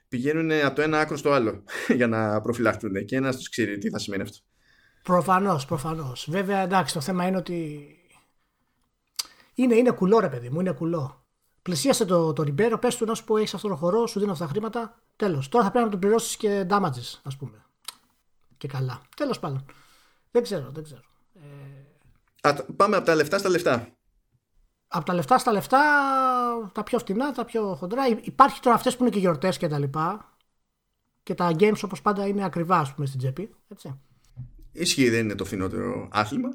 πηγαίνουν από το ένα άκρο στο άλλο για να προφυλαχτούν και ένας τους ξέρει τι θα σημαίνει αυτό Προφανώς, προφανώς. Βέβαια, εντάξει, το θέμα είναι ότι. Είναι, είναι κουλό, ρε παιδί μου, είναι κουλό. Πλησίασε το, το Ριμπέρο, πες του να σου πω: Έχεις αυτόν τον χορό, σου δίνω αυτά τα χρήματα. Τέλος. Τώρα θα πρέπει να του πληρώσεις και damages, ας πούμε. Και καλά. Τέλος πάντων. Δεν ξέρω, δεν ξέρω. Α, τ- πάμε από τα λεφτά στα λεφτά Από τα λεφτά στα λεφτά, τα πιο φτηνά, τα πιο χοντρά. Υ- Υπάρχει τώρα αυτές που είναι και γιορτές και τα λοιπά. Και τα games όπως πάντα είναι ακριβά, ας πούμε, στην τσέπη. Έτσι. Ισχύει δεν είναι το φθηνότερο άθλημα;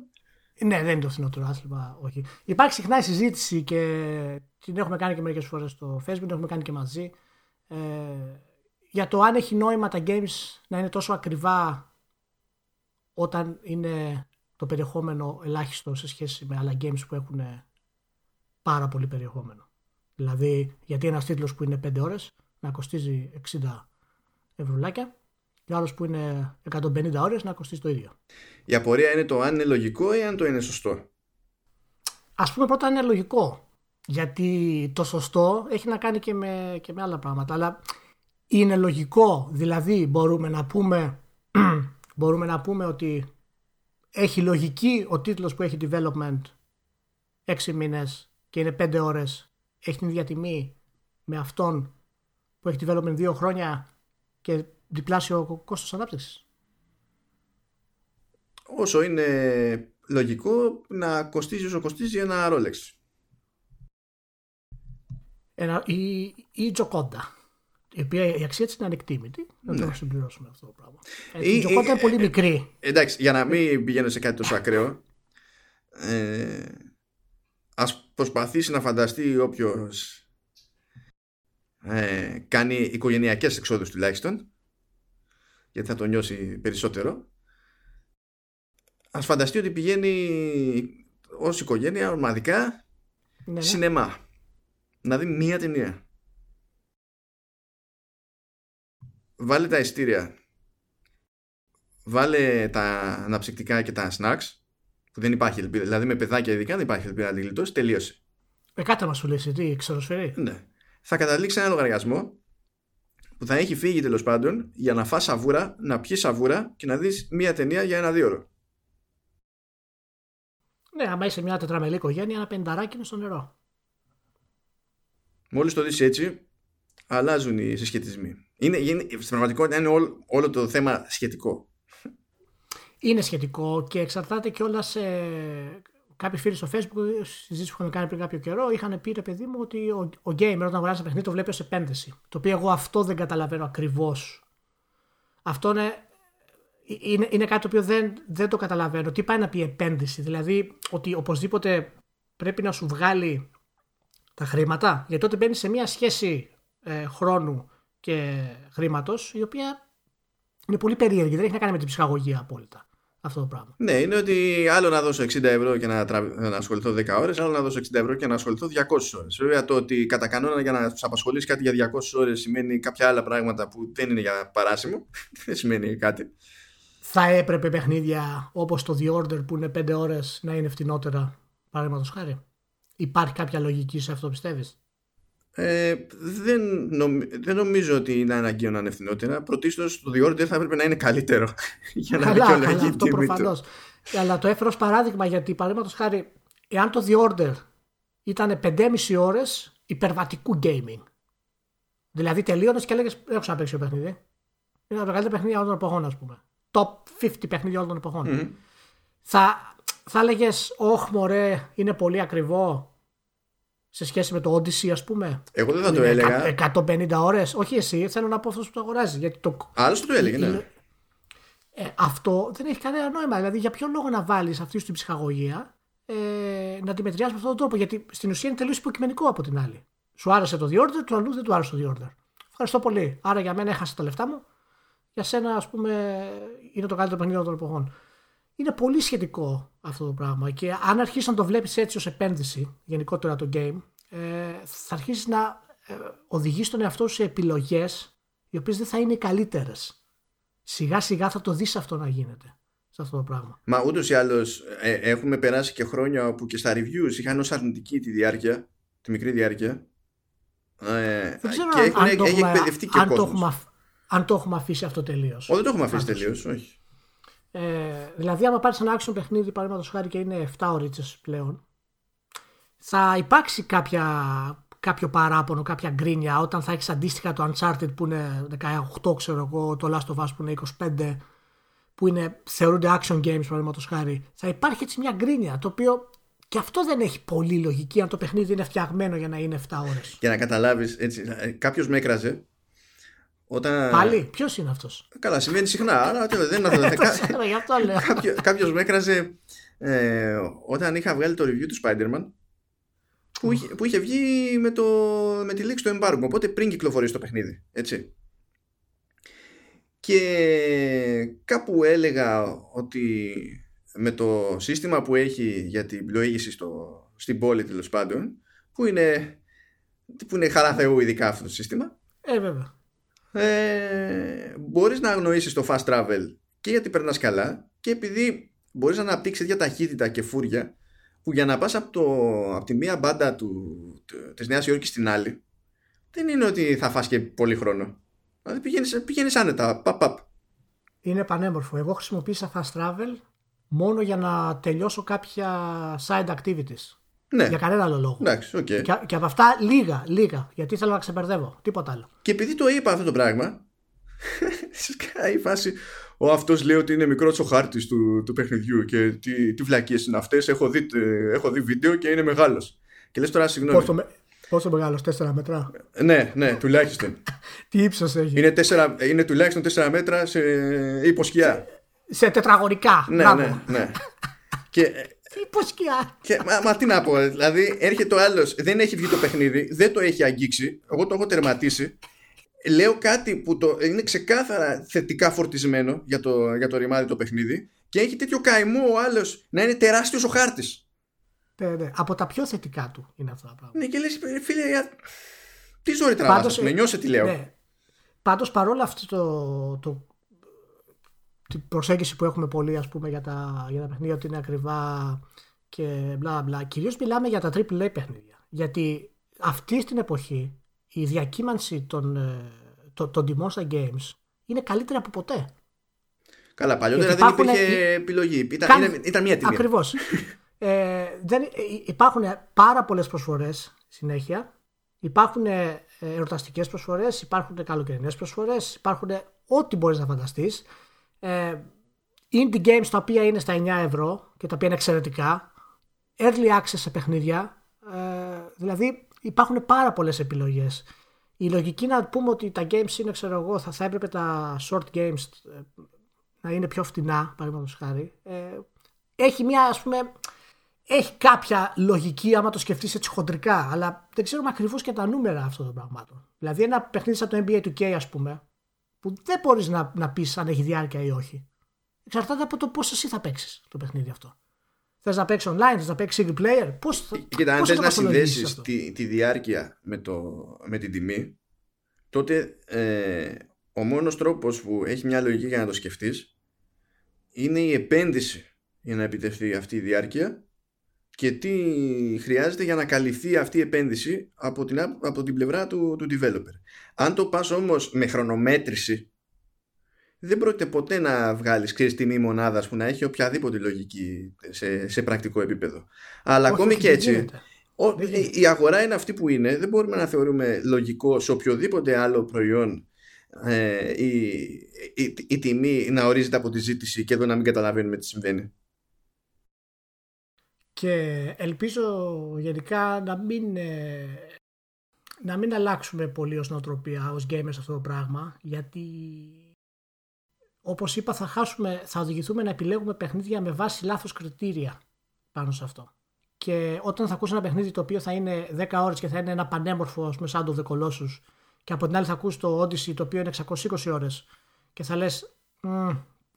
Ναι, δεν είναι το φθηνότερο άθλημα, όχι. Υπάρχει συχνά η συζήτηση και την έχουμε κάνει και μερικές φορές στο Facebook, την έχουμε κάνει και μαζί. Ε, για το αν έχει νόημα τα games να είναι τόσο ακριβά όταν είναι το περιεχόμενο ελάχιστο σε σχέση με άλλα games που έχουν πάρα πολύ περιεχόμενο. Δηλαδή, γιατί ένας τίτλος που είναι 5 ώρες να κοστίζει 60 ευρουλάκια και άλλος που είναι 150 ώρες να κοστίζει το ίδιο. η απορία είναι το αν είναι λογικό ή αν το είναι σωστό Ας πούμε πρώτα είναι λογικό. Γιατί το σωστό έχει να κάνει και με, και με άλλα πράγματα. Αλλά είναι λογικό. Δηλαδή μπορούμε να πούμε, μπορούμε να πούμε ότι έχει λογική ο τίτλος που έχει development 6 μήνες και είναι 5 ώρες. Έχει την ίδια τιμή με αυτόν που έχει development 2 χρόνια και διπλάσιο κόστος ανάπτυξης. όσο είναι λογικό να κοστίζει όσο κοστίζει ένα Rolex. Ένα, η, η Τζοκόντα. Η οποία η αξία της είναι ανεκτίμητη. Να το συμπληρώσουμε αυτό το πράγμα. Ε, Ή- η Τζοκόντα ή- είναι πολύ μικρή. Εντάξει, για να μην πηγαίνω σε κάτι τόσο ακραίο, ε, ας προσπαθήσει να φανταστεί όποιος ε, κάνει οικογενειακές εξόδους τουλάχιστον, γιατί θα το νιώσει περισσότερο, ας φανταστεί ότι πηγαίνει ως οικογένεια ομαδικά Ναι, ναι. σινεμά. Να δει μία ταινία. Βάλε τα ειστήρια. Βάλε τα αναψυκτικά και τα snacks. Που δεν υπάρχει ελπίδα. Δηλαδή με παιδάκια ειδικά δεν υπάρχει ελπίδα να τη γλιτώσει. Τελείωσε. Ε, κάτι μας σου λύσει, τι, ξεροσφαιρεί. Ναι. θα καταλήξει ένα λογαριασμό που θα έχει φύγει τέλος πάντων για να φας σαβούρα, να πιεις σαβούρα και να δεις μία ταινία για ένα δύο ώρο. Ναι, άμα είσαι μια τετραμελή οικογένεια, ένα πενταράκι είναι στο νερό. Μόλις το δεις έτσι, αλλάζουν οι συσχετισμοί. Είναι, είναι, στην πραγματικότητα είναι όλο, όλο το θέμα σχετικό. Είναι σχετικό και εξαρτάται και όλα σε κάποιοι φίλοι στο facebook, συζήτηση που είχαμε κάνει πριν κάποιο καιρό, είχαν πει ρε παιδί μου ότι ο, ο gamer όταν αγοράζει ένα παιχνίδι το βλέπει ως επένδυση. Το οποίο εγώ αυτό δεν καταλαβαίνω ακριβώς. Αυτό είναι, είναι, είναι κάτι το οποίο δεν, δεν το καταλαβαίνω. Τι πάει να πει επένδυση, δηλαδή ότι οπωσδήποτε πρέπει να σου βγάλει τα χρήματα, γιατί τότε μπαίνεις σε μια σχέση ε, χρόνου και χρήματος, η οποία είναι πολύ περίεργη. Δεν έχει να κάνει με την ψυχαγωγία απόλυτα αυτό το πράγμα. Ναι, είναι ότι άλλο να δώσω 60 ευρώ και να, να ασχοληθώ 10 ώρες, άλλο να δώσω 60 ευρώ και να ασχοληθώ 200 ώρες. Βέβαια, το ότι κατά κανόνα για να τους απασχολήσει κάτι για 200 ώρες σημαίνει κάποια άλλα πράγματα που δεν είναι για παράσημο, δεν σημαίνει κάτι. Θα έπρεπε παιχνίδια όπως το The Order που είναι 5 ώρες να είναι φτηνότερα, παραδείγματος χάρη. Υπάρχει κάποια λογική σε αυτό, πιστεύεις; Ε, δεν, δεν νομίζω ότι είναι αναγκαίο να είναι φθηνότερα. Πρωτίστως το The Order θα έπρεπε να είναι καλύτερο για να δικαιολογεί αυτό προφανώς. Αλλά το έφερα ω παράδειγμα γιατί παραδείγματος χάρη, εάν το The Order ήταν 5,5 ώρες υπερβατικού gaming. Δηλαδή τελείωνες και έλεγες: Έχω ξαναπέξει το παιχνίδι. Είναι το μεγαλύτερο παιχνίδι όλων των εποχών, ας πούμε. Top 50 παιχνίδια όλων των εποχών. Mm-hmm. Θα, θα έλεγες: Όχι, μωρέ, είναι πολύ ακριβό σε σχέση με το Odyssey, ας πούμε. Εγώ δεν θα το έλεγα. 150 ώρες. Όχι εσύ, θέλω να πω αυτός που το αγοράζει. Γιατί το... Άλλος το έλεγε, ναι. Ε, αυτό δεν έχει κανένα νόημα. Δηλαδή, για ποιο λόγο να βάλεις αυτή την ψυχαγωγία ε, να τη μετριάσει με αυτόν τον τρόπο; Γιατί στην ουσία είναι τελείως υποκειμενικό από την άλλη. Σου άρεσε το The Order, του αλλού δεν του άρεσε το The Order. Ευχαριστώ πολύ. Άρα για μένα έχασε τα λεφτά μου. Για σένα, ας πούμε, είναι το καλύτερο παιχνίδι των εποχών. Είναι πολύ σχετικό αυτό το πράγμα. Και αν αρχίσεις να το βλέπεις έτσι ως επένδυση, γενικότερα το game, ε, θα αρχίσεις να ε, οδηγείς τον εαυτό σου σε επιλογές οι οποίες δεν θα είναι οι καλύτερες. Σιγά σιγά θα το δεις αυτό να γίνεται σε αυτό το πράγμα. Μα ούτως ή άλλως ε, έχουμε περάσει και χρόνια όπου και στα reviews είχαν ως αρνητική τη διάρκεια, τη μικρή διάρκεια. Ε, δεν ξέρω και αν, έχουν, αν, έχει εκπαιδευτεί και αν, το έχουμε, αν το έχουμε αφήσει αυτό τελείως. Όχι, δεν το έχουμε αφήσει τελείως, όχι. Ε, δηλαδή, άμα πάρεις ένα action παιχνίδι, παραδείγματος χάρη και είναι 7 ώρες πλέον, θα υπάρξει κάποια, κάποιο παράπονο, κάποια γκρίνια όταν θα έχεις αντίστοιχα το Uncharted που είναι 18, ξέρω εγώ, το Last of Us που είναι 25, που είναι, θεωρούνται action games, παραδείγματος χάρη. Θα υπάρχει έτσι μια γκρίνια, το οποίο και αυτό δεν έχει πολύ λογική αν το παιχνίδι είναι φτιαγμένο για να είναι 7 ώρες. Για να καταλάβεις, κάποιος με έκραζε όταν... Πάλι, ποιος είναι αυτός; Καλά, σημαίνει συχνά. Αλλά δεν είναι αυτό. Κάποιο με έκραζε ε, όταν είχα βγάλει το review του Spider-Man που, είχε, που είχε βγει με, το, με τη λήξη του embargo. Οπότε πριν κυκλοφορήσει το παιχνίδι. Έτσι. Και κάπου έλεγα ότι με το σύστημα που έχει για την πλοήγηση στο, στην πόλη τέλος πάντων, που είναι, που είναι χαρά Θεού ειδικά αυτό το σύστημα. Ε, βέβαια ε, μπορείς να αγνοήσεις το fast travel και γιατί περνάς καλά και επειδή μπορείς να αναπτύξεις τέτοια ταχύτητα και φούρια που για να πας από, το, από τη μία μπάντα του, της Νέας Υόρκης στην άλλη δεν είναι ότι θα φας και πολύ χρόνο. Δηλαδή πηγαίνεις, πηγαίνεις άνετα, παπ, παπ. Είναι πανέμορφο. Εγώ χρησιμοποίησα fast travel μόνο για να τελειώσω κάποια side activities. Ναι. Για κανένα άλλο λόγο. Εντάξει, okay. και, και από αυτά λίγα, λίγα. Γιατί θέλω να ξεπερδεύω. Τίποτα άλλο. Και επειδή το είπα αυτό το πράγμα, σκάει η φάση. Ο αυτός λέει ότι είναι μικρός ο χάρτης του, του παιχνιδιού και τι, τι βλακίες είναι αυτές. Έχω, δει, ε, έχω δει βίντεο και είναι μεγάλος. Και λες τώρα, συγγνώμη. Πόσο, με, πόσο μεγάλος, 4 μέτρα; Ναι, ναι, τουλάχιστον. τι ύψος έχει; Είναι, 4, είναι τουλάχιστον 4 μέτρα σε υποσκιά. Σε, σε τετραγωνικά. Ναι, ναι, ναι. και Υποσκιά. Και, μα, μα τι να πω, δηλαδή έρχεται ο άλλος, δεν έχει βγει το παιχνίδι, δεν το έχει αγγίξει. Εγώ το έχω τερματίσει. Λέω κάτι που το, είναι ξεκάθαρα θετικά φορτισμένο για το, για το ρημάδι το παιχνίδι και έχει τέτοιο καημό ο άλλος να είναι τεράστιος ο χάρτης. Ναι, ναι. Από τα πιο θετικά του είναι αυτά τα πράγματα. Ναι, και λες, φίλε, για... τι ζωή τραβάς, με νιώσε τι λέω. Ναι. Πάντως παρόλα αυτό το, το την προσέγγιση που έχουμε πολύ ας πούμε για τα, για τα παιχνίδια ότι είναι ακριβά και μπλα μπλα. Κυρίως μιλάμε για τα AAA παιχνίδια. Γιατί αυτή την εποχή η διακύμανση των, ε, των, των τιμών στα games είναι καλύτερη από ποτέ. Καλά, παλιότερα δεν υπήρχε επιλογή. Ήταν, Κάν... ήταν μία τιμή. Ακριβώς. ε, δεν, ε, υπάρχουν πάρα πολλές προσφορές συνέχεια. Υπάρχουν ε, εορταστικέ προσφορές, υπάρχουν καλοκαιρινές προσφορές, υπάρχουν ό,τι μπορείς να φανταστείς. Ε, indie games τα οποία είναι στα 9 ευρώ και τα οποία είναι εξαιρετικά. Early access σε παιχνίδια. Ε, δηλαδή υπάρχουν πάρα πολλές επιλογές. Η λογική να πούμε ότι τα games είναι, ξέρω εγώ, θα, θα έπρεπε τα short games ε, να είναι πιο φτηνά, παραδείγματος χάρη. Ε, έχει μια, ας πούμε, έχει κάποια λογική άμα το σκεφτείς έτσι χοντρικά, αλλά δεν ξέρουμε ακριβώς και τα νούμερα αυτών των πραγμάτων. Δηλαδή, ένα παιχνίδι σαν το NBA 2K, ας πούμε, που δεν μπορείς να, να πεις αν έχει διάρκεια ή όχι. Εξαρτάται από το πώς εσύ θα παίξεις το παιχνίδι αυτό. Θες να παίξεις online, θες να παίξεις single player. Πώς θα. Κοίτα, αν θες να συνδέσεις τη, τη διάρκεια με, το, με την τιμή, τότε ε, ο μόνος τρόπος που έχει μια λογική για να το σκεφτείς είναι η επένδυση για να επιτευχθεί αυτή η διάρκεια και τι χρειάζεται για να καλυφθεί αυτή η επένδυση από την, από την πλευρά του, του developer. Αν το πας όμως με χρονομέτρηση δεν πρόκειται ποτέ να βγάλεις ξέρεις, τιμή μονάδας που να έχει οποιαδήποτε λογική σε, σε πρακτικό επίπεδο. Αλλά Όχι, ακόμη και έτσι ο, η αγορά είναι αυτή που είναι. Δεν μπορούμε να θεωρούμε λογικό σε οποιοδήποτε άλλο προϊόν ε, η, η, η, τιμή να ορίζεται από τη ζήτηση και εδώ να μην καταλαβαίνουμε τι συμβαίνει. Και ελπίζω γενικά να μην, ε, να μην αλλάξουμε πολύ ως νοοτροπία, ως gamers αυτό το πράγμα, γιατί όπως είπα θα χάσουμε, θα οδηγηθούμε να επιλέγουμε παιχνίδια με βάση λάθος κριτήρια πάνω σε αυτό. Και όταν θα ακούσει ένα παιχνίδι το οποίο θα είναι 10 ώρες και θα είναι ένα πανέμορφο ας πούμε σαν το The Colossus και από την άλλη θα ακούσει το Odyssey το οποίο είναι 620 ώρες και θα λες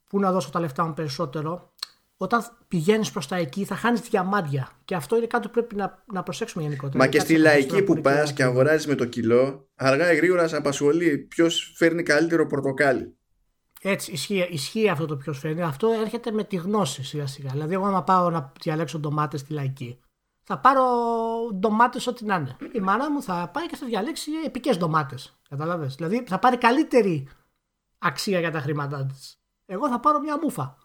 πού να δώσω τα λεφτά μου περισσότερο όταν πηγαίνεις προς τα εκεί θα χάνεις διαμάντια. Και αυτό είναι κάτι που πρέπει να, να προσέξουμε γενικότερα. Μα και στη λαϊκή που πας και αγοράζεις με το κιλό, αργά ή γρήγορα σε απασχολεί ποιος φέρνει καλύτερο πορτοκάλι. Έτσι, ισχύει, ισχύει αυτό το ποιος φέρνει. Αυτό έρχεται με τη γνώση σιγά σιγά. Δηλαδή, εγώ, άμα πάω να διαλέξω ντομάτες στη λαϊκή, θα πάρω ντομάτες ό,τι να είναι. Η μάνα μου θα πάει και θα διαλέξει επικές ντομάτες. Καταλαβες. Δηλαδή, θα πάρει καλύτερη αξία για τα χρήματά της. Εγώ θα πάρω μια μούφα.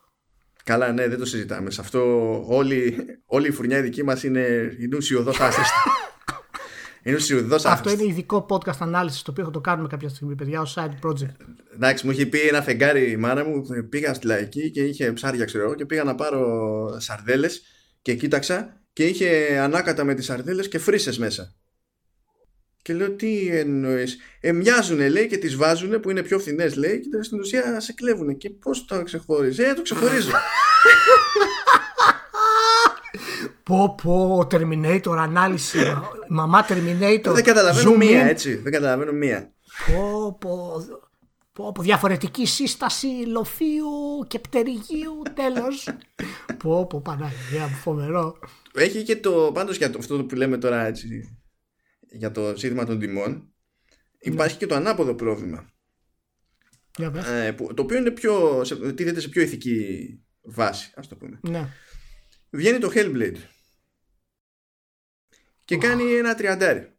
Καλά, ναι, δεν το συζητάμε. Σε αυτό όλη, όλη η φουρνιά δική μας είναι, είναι ουσιοδός άσχεστη. είναι ουσιοδός Αυτό είναι ειδικό podcast ανάλυσης το οποίο θα το κάνουμε κάποια στιγμή, παιδιά, ως side project. Εντάξει, μου είχε πει ένα φεγγάρι η μάνα μου. Πήγα στη λαϊκή και είχε ψάρια, ξέρω εγώ, και πήγα να πάρω σαρδέλες και κοίταξα και είχε ανάκατα με τις σαρδέλες και φρύσες μέσα. Και λέω τι εννοείς; Ε, μοιάζουν λέει και τις βάζουν που είναι πιο φθηνές λέει και στην ουσία σε κλέβουν. Και πώς το ξεχώριζε; Ε, το ξεχωρίζω. Πω πω, Terminator ανάλυση, μαμά Terminator. Δεν καταλαβαίνω μία έτσι, δεν καταλαβαίνω μία. Πω πω, πω, πω διαφορετική σύσταση λοφίου και πτερυγίου τέλος. πω πω Παναγία, φοβερό. Έχει και το, πάντως για το, αυτό που λέμε τώρα έτσι, για το ζήτημα των τιμών υπάρχει και το ανάποδο πρόβλημα. Ε, που, το οποίο είναι πιο, σε, τίθεται σε πιο ηθική βάση ας το πούμε. Ναι. βγαίνει το Hellblade και κάνει ένα τριαντάρι.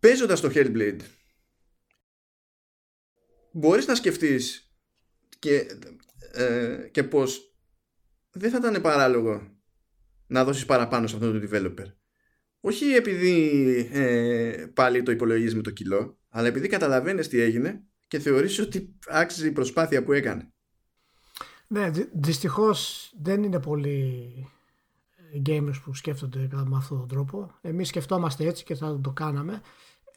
Παίζοντας το Hellblade μπορείς να σκεφτείς και, ε, και πως δεν θα ήταν παράλογο να δώσεις παραπάνω σε αυτόν τον developer. Όχι επειδή ε, πάλι το υπολογίζεις με το κιλό, αλλά επειδή καταλαβαίνεις τι έγινε και θεωρείς ότι άξιζε η προσπάθεια που έκανε. Ναι, δυστυχώς δεν είναι πολλοί gamers που σκέφτονται με αυτόν τον τρόπο. Εμείς σκεφτόμαστε έτσι και θα το κάναμε.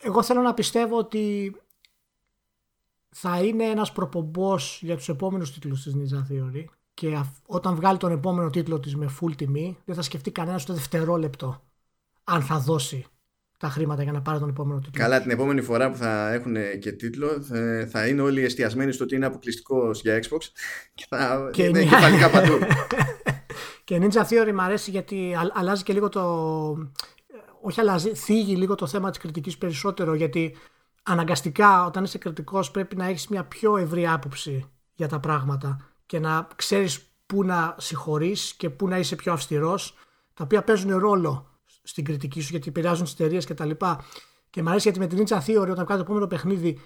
Εγώ θέλω να πιστεύω ότι θα είναι ένας προπομπός για τους επόμενους τίτλους της Ninja Theory και όταν βγάλει τον επόμενο τίτλο της με full τιμή δεν θα σκεφτεί κανένας το δευτερόλεπτο αν θα δώσει τα χρήματα για να πάρει τον επόμενο τίτλο. Καλά, την επόμενη φορά που θα έχουν και τίτλο θα είναι όλοι εστιασμένοι στο ότι είναι αποκλειστικός για Xbox και θα και είναι κεφαλικά παντού. και Ninja Theory μου αρέσει γιατί αλλάζει και λίγο το... Όχι αλλάζει, θίγει λίγο το θέμα της κριτικής περισσότερο γιατί αναγκαστικά όταν είσαι κριτικός πρέπει να έχεις μια πιο ευρύ άποψη για τα πράγματα και να ξέρεις πού να συγχωρείς και πού να είσαι πιο αυστηρός τα οποία παίζουν ρόλο στην κριτική σου γιατί επηρεάζουν τις εταιρείες κτλ. Και, και μου αρέσει γιατί με την Ninja Theory όταν κάνεις το επόμενο παιχνίδι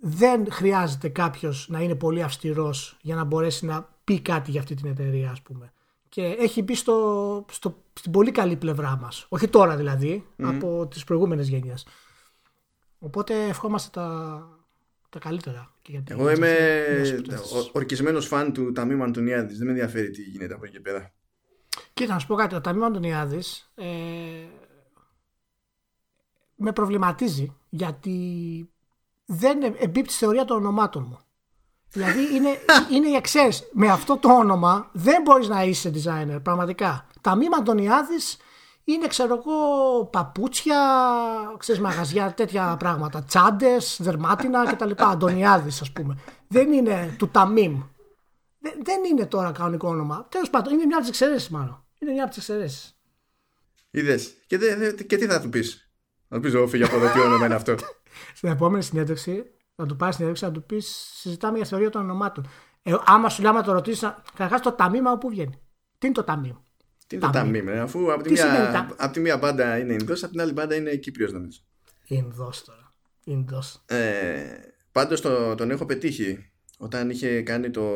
δεν χρειάζεται κάποιος να είναι πολύ αυστηρός για να μπορέσει να πει κάτι για αυτή την εταιρεία, ας πούμε. Και έχει μπει στο, στο, στην πολύ καλή πλευρά μας. Όχι τώρα δηλαδή, από τις προηγούμενες γενιές. Οπότε ευχόμαστε τα, τα καλύτερα. Και για Εγώ είμαι ορκισμένος φαν του Ταμείου Αντωνιάδης. Δεν με ενδιαφέρει τι γίνεται από εκεί και πέρα. Κοίτα, να σου πω κάτι. Το Ταμείο Αντωνιάδης ε, με προβληματίζει γιατί δεν εμπίπτει στη θεωρία των ονομάτων μου. Δηλαδή είναι, είναι η εξαίρεση. Με αυτό το όνομα δεν μπορείς να είσαι designer, πραγματικά. Ταμείο Αντωνιάδης είναι ξέρω εγώ παπούτσια, ξέρεις μαγαζιά, τέτοια πράγματα. Τσάντες, δερμάτινα κτλ. Αντωνιάδης, ας πούμε. Δεν είναι του Ταμίμ. Δεν, δεν είναι τώρα κανονικό όνομα. Τέλος πάντων, είναι μια από τις εξαιρέσεις μάλλον. Είναι μια από τις εξαιρέσεις. Είδες. Και, και τι θα του πεις; Να πεις, φύγει από εδώ τι όνομα είναι αυτό. Στην επόμενη συνέντευξη, να του πάρει συνέντευξη, να του πεις: Συζητάμε για θεωρία των ονομάτων. Ε, άμα σου λέει, άμα το ρωτήσεις, καταρχάς το ταμείμα όπου βγαίνει. Τι είναι το ταμείο. Τι είναι το ταμείο, ε, αφού από τη, μία, από τη μία μπάντα είναι Ινδός, από την άλλη μπάντα είναι Κύπριος νομίζω. Ινδός τώρα. Ινδός. Ε, Πάντως το, τον έχω πετύχει όταν είχε κάνει το,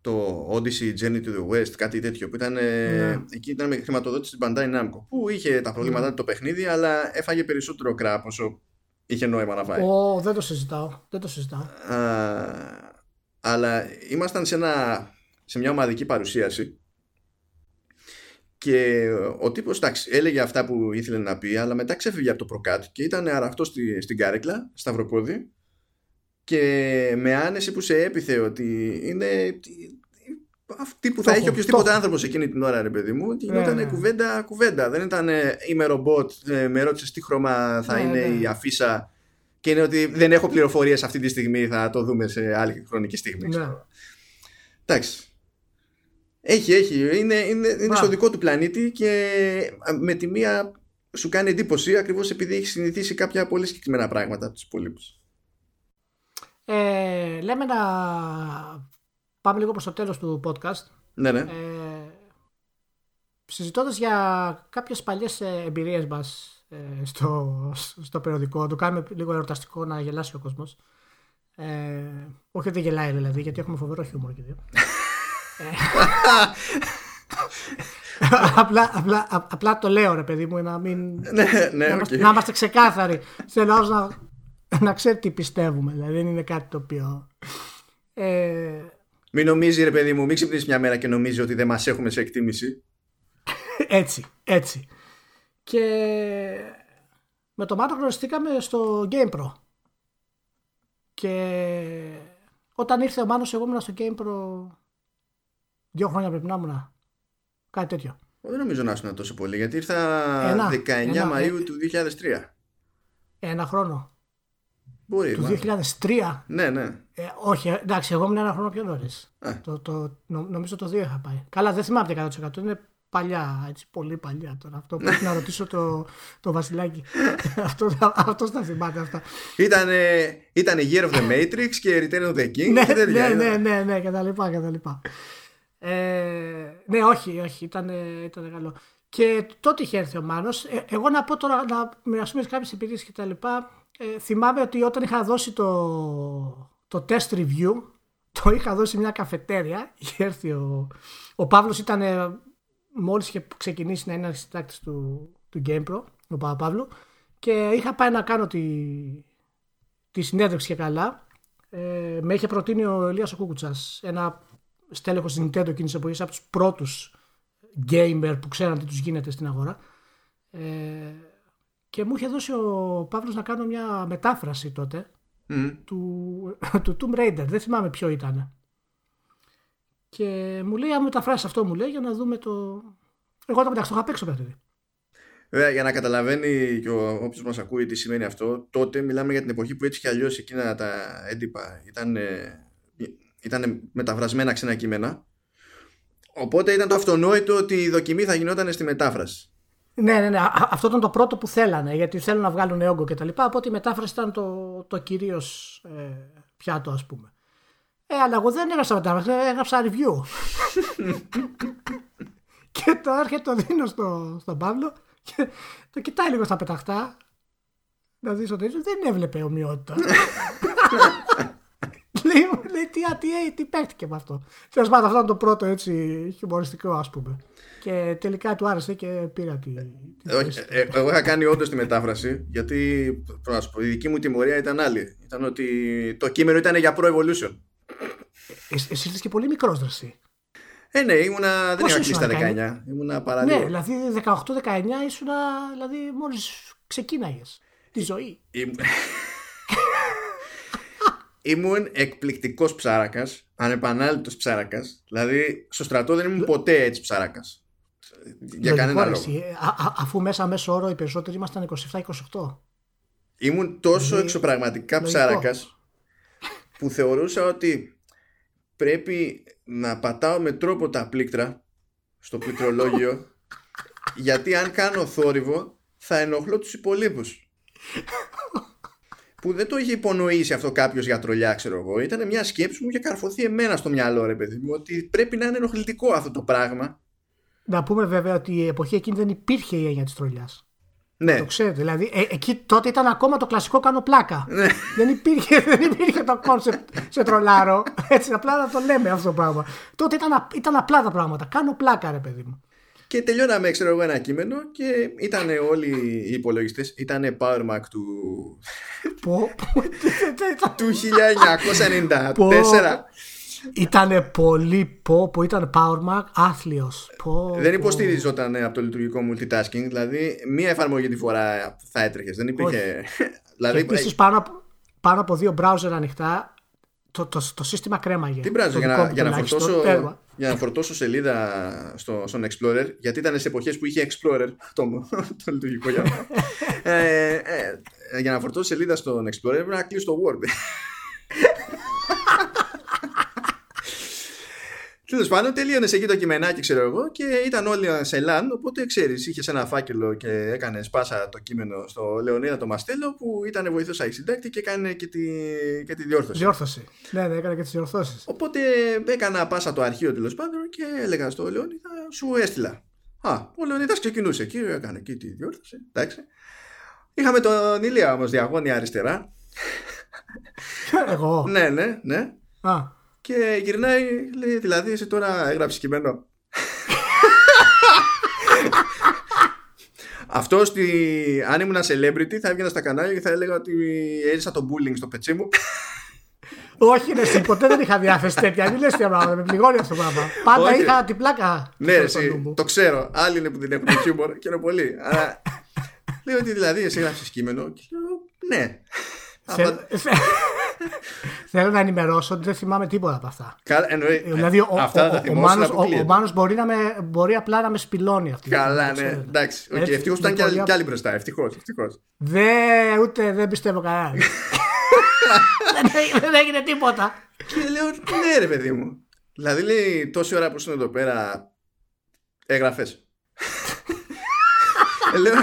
το Odyssey Journey to the West, κάτι τέτοιο που ήταν, ναι. εκεί ήταν με χρηματοδότηση της Bandai Namco που είχε τα προβλήματά ναι. το παιχνίδι αλλά έφαγε περισσότερο κράπ όσο είχε νόημα να φάει. Oh, δεν το συζητάω, δεν το συζητάω. Α, αλλά ήμασταν σε, ένα, σε μια ομαδική παρουσίαση και ο τύπος εντάξει, έλεγε αυτά που ήθελε να πει, αλλά μετά ξέφυγε από το προκάτ και ήταν αραχτό στη, στην κάρεκλα, σταυροπόδι, και με άνεση που σε έπιθε ότι είναι αυτή που θα έχει οποιοδήποτε άνθρωπος εκείνη την ώρα, ρε παιδί μου, ότι γινόταν ναι, ναι. κουβέντα, κουβέντα. Δεν ήταν είμαι ρομπότ, ε, με ρώτησες τι χρώμα θα ναι, είναι ναι. η αφίσα και είναι ότι δεν έχω πληροφορίες αυτή τη στιγμή, θα το δούμε σε άλλη χρονική στιγμή. Ναι. Εντάξει. Έχει, έχει. Είναι, είναι, είναι στο δικό του πλανήτη και με τη μία σου κάνει εντύπωση ακριβώς επειδή έχει συνηθίσει κάποια πολύ συγκεκριμένα πράγματα από τους υπόλοιπους. Ε, λέμε να πάμε λίγο προς το τέλος του podcast. Ναι, ναι. Ε, συζητώντας για κάποιες παλιές ε, εμπειρίες μας ε, στο, στο περιοδικό, το κάνουμε λίγο ερωταστικό να γελάσει ο κόσμος. Ε, όχι ότι γελάει δηλαδή, γιατί έχουμε φοβερό χιούμορ και δύο. Ε, απλά, απλά, απλά το λέω ρε παιδί μου να μην ναι, ναι, να, okay. να είμαστε ξεκάθαροι. Θέλω να, να ξέρει τι πιστεύουμε δηλαδή δεν είναι κάτι το οποίο ε... μην νομίζει ρε παιδί μου μην ξυπνήσεις μια μέρα και νομίζει ότι δεν μας έχουμε σε εκτίμηση. Έτσι έτσι. Και με το Μάτο γνωριστήκαμε στο GamePro και όταν ήρθε ο Μάνος εγώ ήμουν στο GamePro Δύο χρόνια πρέπει να ήμουν. Κάτι τέτοιο. Δεν νομίζω να ήσουν τόσο πολύ γιατί ήρθα ένα, 19 ένα, Μαΐου ε, του 2003. Ένα χρόνο. Μπορεί. Του 2003. Ναι, ναι. Ε, όχι, εντάξει, εγώ ήμουν ένα χρόνο πιο νωρίς. Ε. Το, το, νομίζω το 2 είχα πάει. Καλά, δεν θυμάμαι 100%. Είναι παλιά, έτσι, πολύ παλιά τώρα. Αυτό πρέπει να ρωτήσω το, το Βασιλάκι. αυτό, αυτός θα θυμάται αυτά. Ήταν, ήταν Year of the Matrix και Return of the King. ναι, ναι, ναι, ναι, ναι, κτλ. Ε, ναι, όχι, όχι, ήταν, ήταν καλό. Και τότε είχε έρθει ο Μάνος. Ε, εγώ να πω τώρα, να μοιραστούμε κάποιες εμπειρίες και τα λοιπά. Ε, θυμάμαι ότι όταν είχα δώσει το, το test review, το είχα δώσει μια καφετέρια. Είχε έρθει ο, ο Παύλος ήταν μόλις είχε ξεκινήσει να είναι συντάκτη του, του GamePro, ο Παπαύλου, και είχα πάει να κάνω τη, τη συνέντευξη και καλά. Ε, με είχε προτείνει ο Ελίας ο Κούκουτσας, ένα στέλεχος της Nintendo εκείνης εποχής από τους πρώτους gamer που ξέραν τι τους γίνεται στην αγορά. Ε, και μου είχε δώσει ο Παύλος να κάνω μια μετάφραση τότε του, του Tomb Raider. Δεν θυμάμαι ποιο ήταν. Και μου λέει αν μεταφράσει αυτό μου λέει για να δούμε το εγώ το μεταξύ το είχα παίξει το παιχνίδι Βέβαια, για να καταλαβαίνει και όποιος μας ακούει τι σημαίνει αυτό, τότε μιλάμε για την εποχή που έτσι κι αλλιώς εκείνα τα έντυπα ήταν ήταν μεταφρασμένα ξένα κείμενα. Οπότε ήταν το αυτονόητο ότι η δοκιμή θα γινόταν στη μετάφραση. Ναι, ναι, ναι. Αυτό ήταν το πρώτο που θέλανε, γιατί θέλουν να βγάλουν όγκο και τα λοιπά. Οπότε η μετάφραση ήταν το, το κυρίως ε, πιάτο, ας πούμε. Ε, αλλά εγώ δεν έγραψα μετάφραση, έγραψα review. Και το έρχεται το δίνω στο, στον Παύλο και το κοιτάει λίγο στα πεταχτά. Να δεις ότι δεν έβλεπε ομοιότητα. λέει, λέει τι, τι, τι παίχτηκε με αυτό. Τέλος πάντων, αυτό ήταν το πρώτο έτσι χιουμοριστικό, ας πούμε. Και τελικά του άρεσε και πήρα τη. τη Όχι, ε, ε, εγώ είχα κάνει όντως τη μετάφραση, γιατί να σου πω, η δική μου τιμωρία ήταν άλλη. Ήταν ότι το κείμενο ήταν για Pro Evolution. Ε, εσύ είσαι και πολύ μικρός δρασί. Ε, ναι, ήμουνα, δεν Πόσο είχα κλείσει τα ήσουν, 19. Ήμουνα παρά Ναι, λίγο. δηλαδή 18-19 ήσουν δηλαδή μόλις ξεκίναγες τη ζωή. Ήμ- Ήμουν εκπληκτικός ψάρακας, ανεπανάληπτος ψάρακας. Δηλαδή, στο στρατό δεν ήμουν ποτέ έτσι ψάρακας. Για Λογικό, κανένα ρε, λόγο. εσύ. Α- α- αφού μέσα μέσω όρο οι περισσότεροι ήμασταν 27-28. Ήμουν τόσο Δηλαδή, εξωπραγματικά λογικό. ψάρακας που θεωρούσα ότι πρέπει να πατάω με τρόπο τα πλήκτρα στο πληκτρολόγιο γιατί αν κάνω θόρυβο θα ενοχλώ τους υπολείπους που δεν το είχε υπονοήσει αυτό κάποιος για τρολιά ξέρω εγώ ήταν μια σκέψη μου και καρφωθεί εμένα στο μυαλό ρε παιδί μου ότι πρέπει να είναι ενοχλητικό αυτό το πράγμα Να πούμε βέβαια ότι η εποχή εκείνη δεν υπήρχε η έννοια της τρολιάς. ναι, Το ξέρετε. Δηλαδή, ε, εκεί τότε ήταν ακόμα το κλασικό κάνω πλάκα. ναι. δεν, υπήρχε, δεν υπήρχε το concept σε τρολάρω. Έτσι, απλά να το λέμε αυτό το πράγμα. Τότε ήταν, α- ήταν απλά τα πράγματα. Κάνω πλάκα, ρε παιδί μου. Και τελειώναμε, ξέρω εγώ, ένα κείμενο και ήταν όλοι οι υπολογιστές. Ήταν Power Mac του, Πω, πω, ήταν- του 1994. Ήτανε πολύ πω που ήταν Power Mac άθλιος. Πω, Δεν πω. υποστηριζόταν από το λειτουργικό multitasking. Δηλαδή, μία εφαρμογή τη φορά θα έτρεχες. Δεν υπήρχε. Και δηλαδή, επίσης πάνω, από- πάνω από δύο browser ανοιχτά το, το, το σύστημα κρέμαγε. τι μπράζω Το για δικό να, μου για, να τουλάχιστον, φορτώσω, τέρμα. για να φορτώσω σελίδα στο, στον Explorer, γιατί ήταν σε εποχές που είχε Explorer το, το λειτουργικό για μένα. ε, ε, ε, για να φορτώσω σελίδα στον Explorer πρέπει να κλείσω το Word. Τέλος πάντων, τελείωνες εκεί το κειμενάκι, ξέρω εγώ, και ήταν όλοι σε LAN. Οπότε ξέρεις, είχες ένα φάκελο και έκανες σπάσα το κείμενο στο Λεωνίδα το Μαστέλο, που ήταν βοηθός αρχισυντάκτη και έκανε και τη, και τη διόρθωση. Διόρθωση. Ναι, ναι, έκανε και τις διορθώσεις. Οπότε έκανα πάσα το αρχείο τέλος πάντων και έλεγα στο Λεωνίδα, σου έστειλα. Α, ο Λεωνίδας ξεκινούσε εκεί, έκανε εκεί τη διόρθωση. Εντάξει. Είχαμε τον Ηλία όμως διαγώνια αριστερά. Εγώ; ναι, ναι, ναι. Α, Και γυρνάει, λέει, δηλαδή εσύ τώρα έγραψες κείμενο. Αυτό στη... αν ήμουν celebrity θα έβγαινα στα κανάλια και θα έλεγα ότι έζησα το bullying στο πετσί μου. όχι, ρε, εσύ, ποτέ δεν είχα διάθεση τέτοια. Μην λες τέτοια πράγματα. Με πληγώνει αυτό το πράγμα. Πάντα Όχι. είχα την πλάκα. ναι, στο εσύ, νου μου. το ξέρω. Άλλοι είναι που δεν έχουν χιούμορ και είναι πολλοί. Αλλά λέω ότι δηλαδή εσύ έγραψες κείμενο και λέω ναι. Θε- Απα- θε- Θέλω να ενημερώσω ότι δεν θυμάμαι τίποτα από αυτά. Καλά, εννοεί, Δηλαδή, ο, αυτά ο, τα ο, ο, θυμόσουν Μάνος, ο, αποκλείεται. ο Μάνος μπορεί, να με, μπορεί απλά να με σπιλώνει αυτή τη Καλά, στιγμή, ναι, ξέρετε. εντάξει. οκ, Έτσι, Ευτυχώς ήταν με κι άλλοι- πολύ κι άλλοι μπροστά. Ευτυχώς, ευτυχώς. Δεν, ούτε δεν πιστεύω κανένα. δεν, έγινε- δεν έγινε τίποτα. Και λέω, ναι, ρε παιδί μου. Δηλαδή, λέει, τόση ώρα που ήσουν εδώ πέρα, έγραφες. λέω,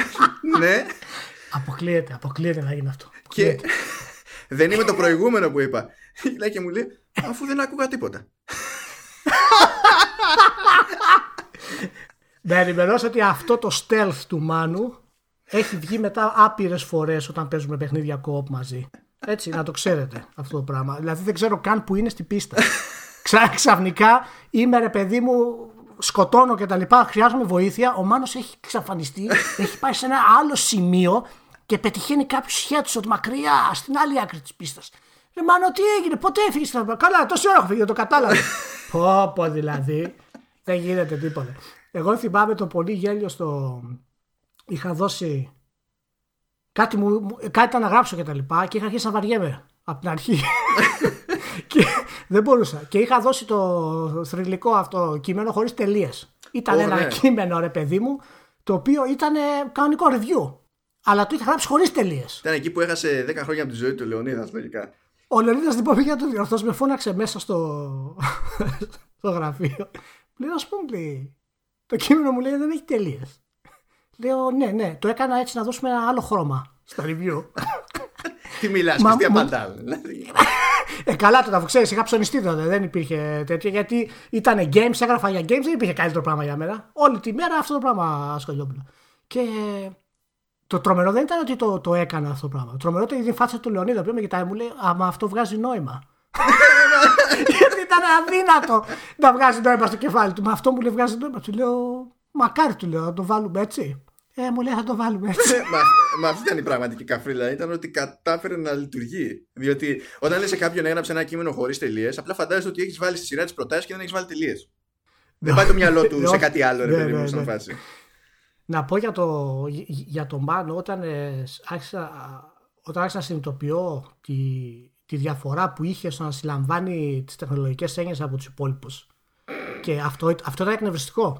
ναι. Αποκλείεται, αποκλείεται να γίνει αυτό. Και δεν είμαι το προηγούμενο που είπα. Λέει και μου λέει, αφού δεν άκουγα τίποτα. Να ενημερώσω ότι αυτό το stealth του Μάνου έχει βγει μετά άπειρες φορές όταν παίζουμε παιχνίδια co-op μαζί. Έτσι, να το ξέρετε αυτό το πράγμα. Δηλαδή δεν ξέρω καν που είναι στην πίστα. Ξα, ξαφνικά είμαι ρε παιδί μου, σκοτώνω και τα λοιπά, χρειάζομαι βοήθεια. Ο Μάνος έχει εξαφανιστεί, έχει πάει σε ένα άλλο σημείο και πετυχαίνει κάποιου headshot μακριά στην άλλη άκρη της πίστας. Ρε Μάνο, τι έγινε, πότε έφυγες στην Καλά, τόση ώρα έχω φύγει, δεν το κατάλαβα. πω, πω δηλαδή. Δεν γίνεται τίποτα. Εγώ θυμάμαι το πολύ γέλιο στο. Είχα δώσει. Κάτι, μου, μου- κάτι ήταν να γράψω και τα λοιπά και είχα αρχίσει να βαριέμαι από την αρχή. και δεν μπορούσα. Και είχα δώσει το θρηλυκό αυτό κείμενο χωρίς τελείες. Ήταν ένα Ωραία. κείμενο, ρε παιδί μου, το οποίο ήταν ε, κανονικό review. Αλλά το είχα γράψει χωρίς τελείες. Ήταν εκεί που έχασε 10 χρόνια από τη ζωή του Λεωνίδας, λογικά. Ο Λεωνίδας λοιπόν πήγε να το διορθώσει, με φώναξε μέσα στο, στο γραφείο. Λέει, ας πούμε, λέει, το κείμενο μου λέει δεν έχει τελείες. Λέω, ναι, ναι, το έκανα έτσι να δώσουμε ένα άλλο χρώμα στα review. Τι μιλάς, Μα- Χριστία μα- Παντάλ. δηλαδή. Ε, καλά τότε, αφού ξέρεις, είχα ψωνιστεί τότε. Δεν υπήρχε τέτοιο. Γιατί ήταν games, έγραφα για games, δεν υπήρχε καλύτερο πράγμα για μένα. Όλη τη μέρα αυτό το πράγμα ασχολιόμουν. Και το τρομερό δεν ήταν ότι το, το έκανα αυτό το πράγμα. Το τρομερό ήταν η φάτσα του Λεωνίδα που με κοιτάει μου λέει Άμα αυτό βγάζει νόημα. Γιατί ήταν αδύνατο να βγάζει νόημα στο κεφάλι του. Μα αυτό μου λέει βγάζει νόημα. Του λέω Μακάρι του λέω να το βάλουμε έτσι. Ε, μου λέει θα το βάλουμε έτσι. μα, μα αυτή ήταν η πραγματική καφρίλα. Ήταν ότι κατάφερε να λειτουργεί. Διότι όταν λες σε κάποιον έγραψε ένα κείμενο χωρίς τελείες, απλά φαντάζεσαι ότι έχεις βάλει στη σειρά της προτάσεις και δεν έχεις βάλει τελείες. δεν πάει το μυαλό του σε κάτι άλλο, ρε παιδί μου, σαν φάση. Να πω για το, για το Μάνο, όταν ε, άρχισα, όταν άρχισα να συνειδητοποιώ τη, τη διαφορά που είχε στο να συλλαμβάνει τις τεχνολογικές έννοιες από τους υπόλοιπους. Και αυτό, αυτό ήταν εκνευριστικό.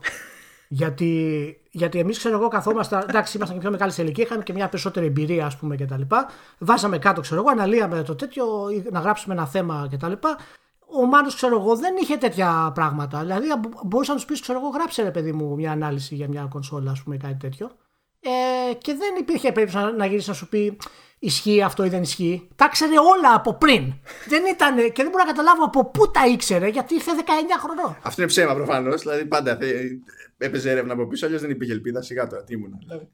Γιατί, γιατί εμείς, ξέρω εγώ, καθόμασταν. Εντάξει, ήμασταν και πιο μεγάλης σε ηλικίας, είχαμε και μια περισσότερη εμπειρία, ας πούμε, κτλ. Βάζαμε κάτω, ξέρω εγώ, αναλύαμε το τέτοιο, να γράψουμε ένα θέμα κτλ. Ο Μάνος, ξέρω εγώ, δεν είχε τέτοια πράγματα. Δηλαδή, μπορούσα να τους πεις, ξέρω εγώ, γράψε ρε παιδί μου μια ανάλυση για μια κονσόλα, ας πούμε, κάτι τέτοιο. Ε, και δεν υπήρχε περίπτωση να, να γυρίσεις να σου πει ισχύει αυτό ή δεν ισχύει. Τα ξέρει όλα από πριν. δεν ήταν, και δεν μπορώ να καταλάβω από πού τα ήξερε, γιατί ήρθε 19 χρονών. Αυτό είναι ψέμα προφανώς. Δηλαδή πάντα έπαιζε έρευνα από πίσω, αλλιώς δεν υπήρχε ελπίδα. Σιγά τώρα, τι ήμουν. Δηλαδή.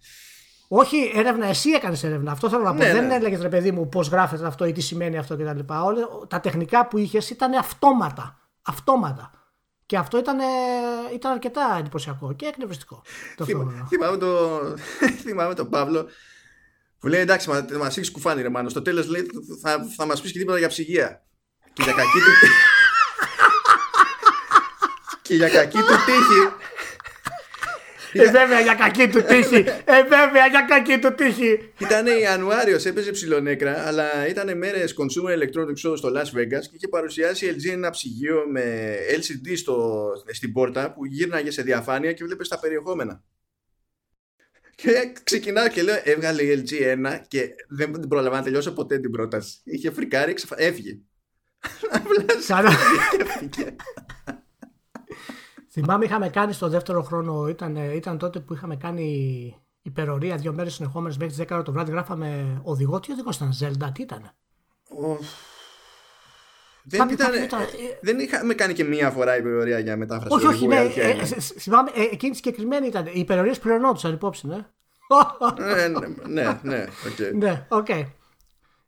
Όχι, έρευνα, εσύ έκανες έρευνα. Αυτό θέλω να πω. Ναι, δεν ναι. έλεγες ρε παιδί μου πώς γράφεται αυτό ή τι σημαίνει αυτό κτλ. Τα τεχνικά που είχες ήταν αυτόματα. Αυτόματα. Και αυτό ήταν, ήταν αρκετά εντυπωσιακό και εκνευριστικό. Το θυμάμαι, το, θυμάμαι τον Παύλο που λέει εντάξει, μα, μας έχεις κουφάνει ρε μάνο. Στο τέλος λέει θα, θα μας πεις και τίποτα για ψυγεία. Και για κακή του. και για κακή του τύχη ε, βέβαια για κακή του τύχη. Ε, βέβαια για κακή του τύχη. Ήταν Ιανουάριος, έπαιζε ψιλονέκρα, αλλά ήταν μέρες Consumer Electronics Show στο Las Vegas και είχε παρουσιάσει η LG ένα ψυγείο με LCD στο, στην πόρτα που γύρναγε σε διαφάνεια και βλέπεις τα περιεχόμενα. Και ξεκινάω και λέω: Έβγαλε η LG ένα και δεν την προλαβα να τελειώσω ποτέ την πρόταση. Είχε φρικάρει, ξεφα... έφυγε. Απλά Θυμάμαι είχαμε κάνει στο δεύτερο χρόνο, ήταν, ήταν τότε που είχαμε κάνει υπερορία δύο μέρες συνεχόμενες μέχρι τις 10 το βράδυ. Γράφαμε οδηγό. Τι οδηγός ήταν, Zelda, τι ήταν; Δεν, ήταν, ήταν, δεν είχαμε κάνει και μία φορά υπερορία για μετάφραση. Όχι, όχι, ναι. Ε, θυμάμαι, ε, εκείνη συγκεκριμένη ήταν. Οι υπερορίες πληρωνόντουσαν υπόψη, ναι. ναι, ναι, ναι, ναι, okay. ναι, okay.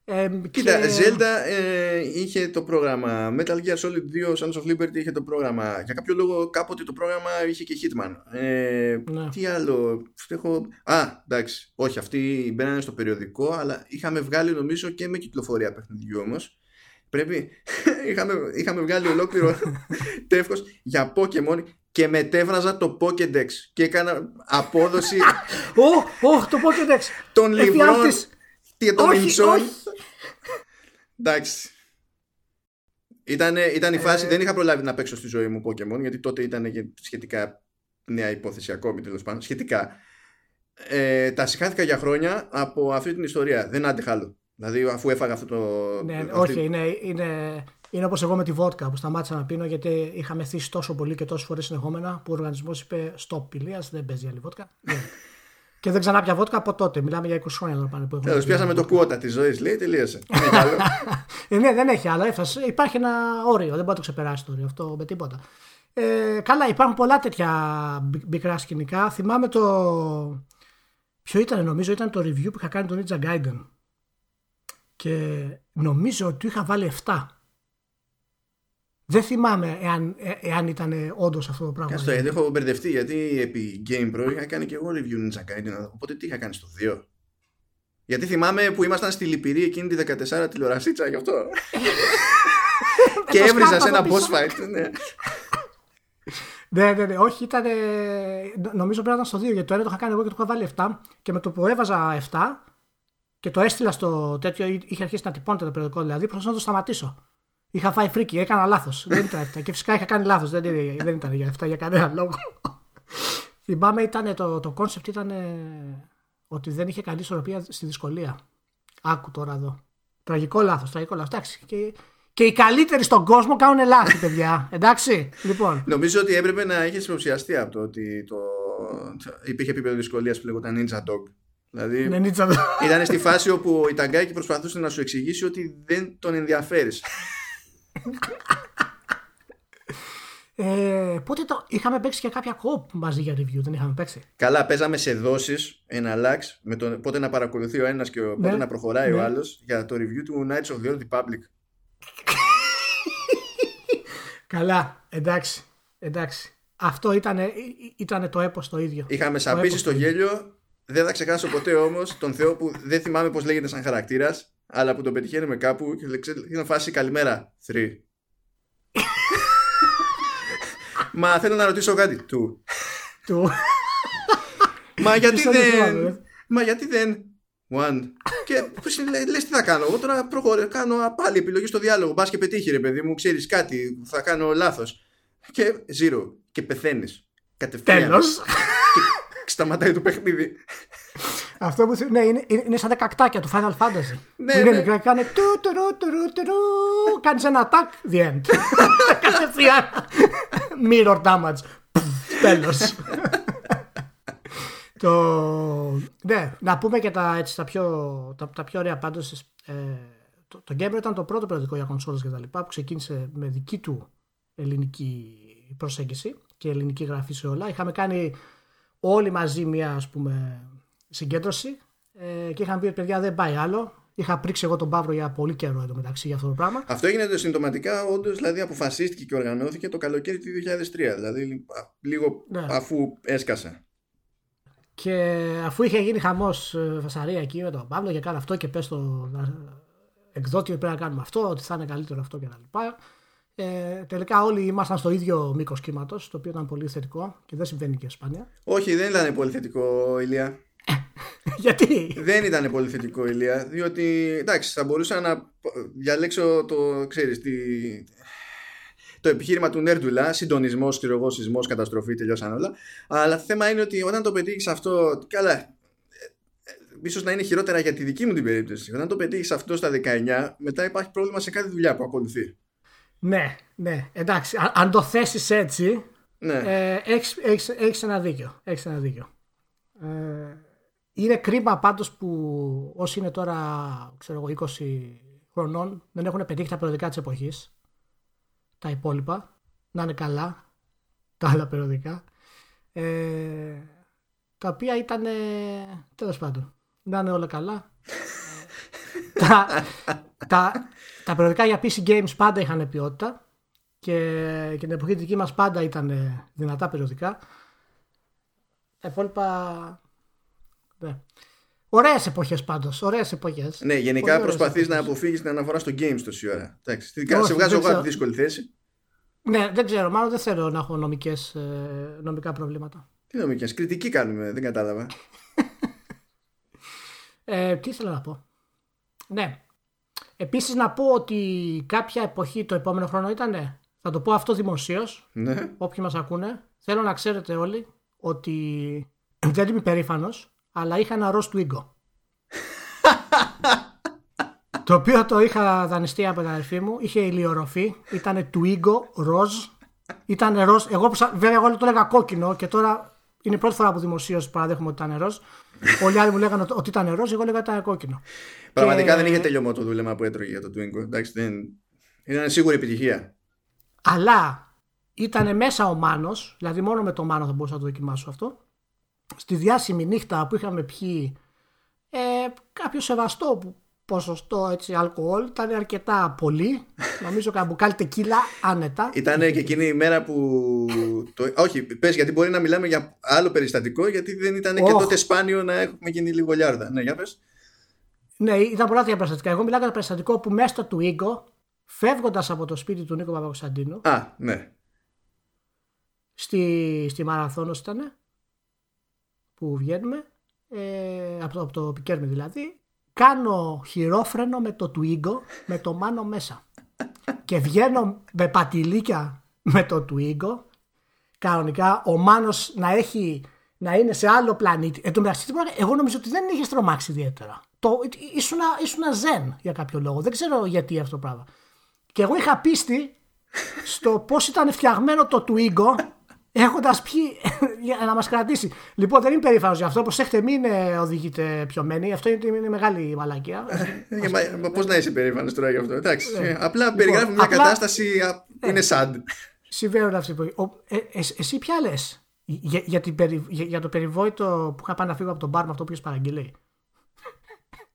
Ε, Κοίτα, και... Zelda ε, είχε το πρόγραμμα. Metal Gear Solid 2 Sons of Liberty είχε το πρόγραμμα. Για κάποιο λόγο κάποτε το πρόγραμμα είχε και Hitman. Ε, ναι. Τι άλλο. Έχω... Α, εντάξει. Όχι, αυτοί μπαίνανε στο περιοδικό, αλλά είχαμε βγάλει νομίζω και με κυκλοφορία παιχνιδιού όμως. Πρέπει. είχαμε, είχαμε βγάλει ολόκληρο τεύχος για Pokemon και μετέβραζα το Pokédex και έκανα απόδοση. Ωχ, το Pokédex! Των λιβρών τι το όχι, Εντάξει. Ήταν, ήταν η φάση, ε. δεν είχα προλάβει να παίξω στη ζωή μου Pokemon γιατί τότε ήταν σχετικά νέα υπόθεση ακόμη τέλος πάντων. Σχετικά. Ε, τα συγχάθηκα για χρόνια από αυτή την ιστορία. Δεν άντεχα άλλο. Δηλαδή αφού έφαγα αυτό το. Ναι, αυτή... όχι, είναι, είναι, είναι όπως εγώ με τη βότκα που σταμάτησα να πίνω γιατί είχα μεθύσει τόσο πολύ και τόσες φορές συνεχόμενα που ο οργανισμός είπε: Stop, πηλεία, δεν παίζει άλλη βότκα. Και δεν ξανά πια βότκα από τότε. Μιλάμε για 20 χρόνια τώρα πάνε που έχουμε. Τέλο, πιάσαμε το κουότα της ζωής, λέει, τελείωσε. ε, ναι, δεν έχει άλλο. Έφτασε. Υπάρχει ένα όριο. Δεν μπορεί να το ξεπεράσει το όριο αυτό με τίποτα. Ε, καλά, υπάρχουν πολλά τέτοια μικρά σκηνικά. Θυμάμαι το. Ποιο ήταν, νομίζω, ήταν το review που είχα κάνει τον Ninja Gaiden. Και νομίζω ότι είχα βάλει 7. Δεν θυμάμαι εάν, ε, εάν ήταν όντως αυτό το πράγμα. Κάτσε το, έχω μπερδευτεί γιατί επί Game Pro είχα κάνει και εγώ review Ninja Gaiden. Οπότε τι είχα κάνει στο 2. Γιατί θυμάμαι που ήμασταν στη Λυπηρή εκείνη τη 14 τηλεορασίτσα γι' αυτό. και έβριζα σε ένα boss fight. Ναι. ναι, ναι, ναι, όχι, ήταν. Νομίζω πρέπει να ήταν στο 2 γιατί το ένα το είχα κάνει εγώ και το είχα βάλει 7 και με το που έβαζα 7 και το έστειλα στο τέτοιο, είχε αρχίσει να τυπώνεται το περιοδικό δηλαδή, προσπαθούσα να το σταματήσω. Είχα φάει φρίκι, έκανα λάθος. δεν ήταν αυτά. Και φυσικά είχα κάνει λάθος. Δεν, δεν ήταν για αυτά για κανένα λόγο. Θυμάμαι ήταν το, το concept ήταν ότι δεν είχε καλή ισορροπία στη δυσκολία. Άκου τώρα εδώ. Τραγικό λάθος, τραγικό λάθος. Εντάξει. Και, και οι καλύτεροι στον κόσμο κάνουν λάθη, παιδιά. Εντάξει. Λοιπόν. Νομίζω ότι έπρεπε να είχες υποψιαστεί από το ότι το... υπήρχε επίπεδο δυσκολίας που λέγονταν Ninja Dog. Δηλαδή ναι, ήταν στη φάση όπου η Ταγκάκη προσπαθούσε να σου εξηγήσει ότι δεν τον ενδιαφέρεις. Ε, πότε το. Είχαμε παίξει και κάποια κόπ μαζί για review, δεν είχαμε παίξει. Καλά, παίζαμε σε δόσεις ένα λάξ με το πότε να παρακολουθεί ο ένας και ο, πότε Ναι. να προχωράει ο Ναι. άλλος για το review του Knights of the Old Republic. Καλά, εντάξει. εντάξει. Αυτό ήταν, ήταν το έπος το ίδιο. Είχαμε Το σαπίσει έπος στο το ίδιο. γέλιο. Δεν θα ξεχάσω ποτέ όμως τον Θεό που δεν θυμάμαι πώς λέγεται σαν χαρακτήρας, αλλά που τον πετυχαίνουμε κάπου και λέει, ξέρετε, είναι φάση καλημέρα. 3. Μα θέλω να ρωτήσω κάτι. Του. Του. Μα γιατί Σαν το θυμάμαι, δεν. ρε. Μα γιατί δεν. One. Και λε, λες τι θα κάνω. Εγώ τώρα προχωρώ, κάνω πάλι επιλογή στο διάλογο. Μπας και πετύχει, ρε παιδί μου, ξέρεις κάτι. Θα κάνω λάθος. Και zero. Και πεθαίνεις. Κατευθείαν. Τέλος. Και σταματάει το παιχνίδι. Αυτό που θε- ναι, είναι, είναι, είναι σαν τα κακτάκια του Final Fantasy. Ναι, που είναι ναι. μικρά και κάνε του του του του του του κάνεις ένα attack, the end. Κατευθείαν. Mirror damage. Πφ, Τέλος. το... Ναι, να πούμε και τα, έτσι, τα, πιο, τα, τα πιο ωραία πάντως. Ε, το, το Gamer ήταν το πρώτο περιοδικό για κονσόλες και τα λοιπά που ξεκίνησε με δική του ελληνική προσέγγιση και ελληνική γραφή σε όλα. Είχαμε κάνει όλοι μαζί μια ας πούμε συγκέντρωση ε, και είχαν πει παιδιά δεν πάει άλλο. Είχα πρίξει εγώ τον Παύρο για πολύ καιρό εδώ μεταξύ για αυτό το πράγμα. Αυτό έγινε συντοματικά, όντως δηλαδή αποφασίστηκε και οργανώθηκε το καλοκαίρι του 2003. Δηλαδή α, λίγο Ναι. αφού έσκασα. Και αφού είχε γίνει χαμός φασαρία εκεί με τον Παύλο και κάνει αυτό και πες στο εκδότη ότι πρέπει να κάνουμε αυτό, ότι θα είναι καλύτερο αυτό κτλ. Ε, τελικά όλοι ήμασταν στο ίδιο μήκος κύματος, το οποίο ήταν πολύ θετικό και δεν συμβαίνει και σπάνια. Όχι, δεν ήταν πολύ θετικό, Ηλία. Γιατί; Δεν ήταν πολύ θετικό, Ηλία, διότι εντάξει, θα μπορούσα να διαλέξω το, ξέρεις, τη... το επιχείρημα του Νέρντουλα, συντονισμός, ξέρω εγώ, σεισμό, καταστροφή, τελειώσαν όλα. Αλλά το θέμα είναι ότι όταν το πετύχεις αυτό. Καλά, ε, ε, ίσως να είναι χειρότερα για τη δική μου την περίπτωση. Όταν το πετύχεις αυτό στα 19, μετά υπάρχει πρόβλημα σε κάθε δουλειά που ακολουθεί. Ναι, ναι, εντάξει. Α- αν το θέσεις έτσι, Ναι. ε, έχεις, έχεις, έχεις ένα δίκιο. Έχεις ένα δίκιο. Ε, είναι κρίμα πάντως που όσοι είναι τώρα ξέρω εγώ, 20 χρονών δεν έχουν πετύχει τα περιοδικά της εποχής τα υπόλοιπα να είναι καλά τα άλλα περιοδικά ε, τα οποία ήταν τέλος πάντων να είναι όλα καλά. Ε, τα, τα, τα περιοδικά για PC Games πάντα είχαν ποιότητα και, και την εποχή δική μας πάντα ήταν ε, δυνατά περιοδικά. Τα υπόλοιπα ναι. Ωραίες εποχές πάντως, ωραίες εποχές Ναι, γενικά Πολύ ωραίες προσπαθείς να εποχές. αποφύγεις την αναφορά στο games τόση ώρα. Εντάξει, Όχι, σε βγάζω δεν εγώ από ξέρω. τη δύσκολη θέση. Ναι, δεν ξέρω, μάλλον δεν θέλω να έχω νομικές, ε, νομικά προβλήματα Τι νομικές, κριτική κάνουμε, δεν κατάλαβα. Ε, τι ήθελα να πω. Ναι. Επίσης να πω ότι κάποια εποχή το επόμενο χρόνο ήταν. Θα το πω αυτό δημοσίως, ναι. όποιοι μας ακούνε. Θέλω να ξέρετε όλοι ότι δεν είμαι περήφανο, αλλά είχα ένα ροζ Twingo. το οποίο το είχα δανειστεί από την αδερφή μου. Είχε ηλιορροφή. Ήταν Twingo ροζ. Ήταν ροζ. Εγώ, προσα- βέβαια, εγώ το έλεγα κόκκινο και τώρα είναι η πρώτη φορά που δημοσίως παραδέχομαι ότι ήταν ροζ. Όλοι οι άλλοι μου λέγανε ότι ήταν ροζ, εγώ έλεγα ότι ήταν κόκκινο. Πραγματικά Και- δεν είχε τελειωμό το δούλεμα που έτρωγε για το Twingo. Εντάξει, δεν... Ήταν σίγουρη επιτυχία. Αλλά ήταν μέσα ο Μάνος, δηλαδή μόνο με το Μάνο θα μπορούσα να το δοκιμάσω αυτό. Στη διάσημη νύχτα που είχαμε πιει ε, κάποιο σεβαστό που- ποσοστό έτσι, αλκοόλ, ήταν αρκετά πολύ. Νομίζω κανένα μπουκάλι τεκίλα άνετα. Ήταν και εκείνη η μέρα που. Το... Όχι, πες γιατί μπορεί να μιλάμε για άλλο περιστατικό, γιατί δεν ήταν και Οχ. τότε σπάνιο να έχουμε γίνει λίγο λιάρδα. Ναι, για πες. Ναι, ήταν πολλά τέτοια περιστατικά. Εγώ μιλάω για το περιστατικό που μέσα στο Twingo, φεύγοντας από το σπίτι του Νίκο Παπακοσταντίνου, Α, ναι. στη, στη Μαραθώνος ήταν που βγαίνουμε ε, από, το, από το Πικέρμι δηλαδή κάνω χειρόφρενο με το Twingo με το μάνο μέσα. Και βγαίνω με πατηλίκια με το Twingo. Κανονικά ο Μάνος να έχει να είναι σε άλλο πλανήτη. Εν τω μεταξύ τι πράγμα, εγώ νομίζω ότι δεν είχε τρομάξει ιδιαίτερα. Το, ήσουνα, ήσουνα ζεν για κάποιο λόγο. Δεν ξέρω γιατί αυτό το πράγμα. Και εγώ είχα πίστη στο πώς ήταν φτιαγμένο το Twingo έχοντα πιει για να μας κρατήσει. Λοιπόν, δεν είμαι περήφανος γι' αυτό. Προσέχτε, μην ε, οδηγείτε πιωμένοι. Αυτό είναι, είναι μεγάλη μαλακία. Ε, Πώς να είσαι περήφανος τώρα γι' αυτό. Εντάξει. Ναι. Απλά λοιπόν, περιγράφουμε μια κατάσταση. Είναι sad. Συμβαίνουν αυτοί που. Εσύ ποια λες; Για, για, το περιβόητο που είχα πάει να φύγω από τον μπαρ με αυτό που είχε παραγγείλει.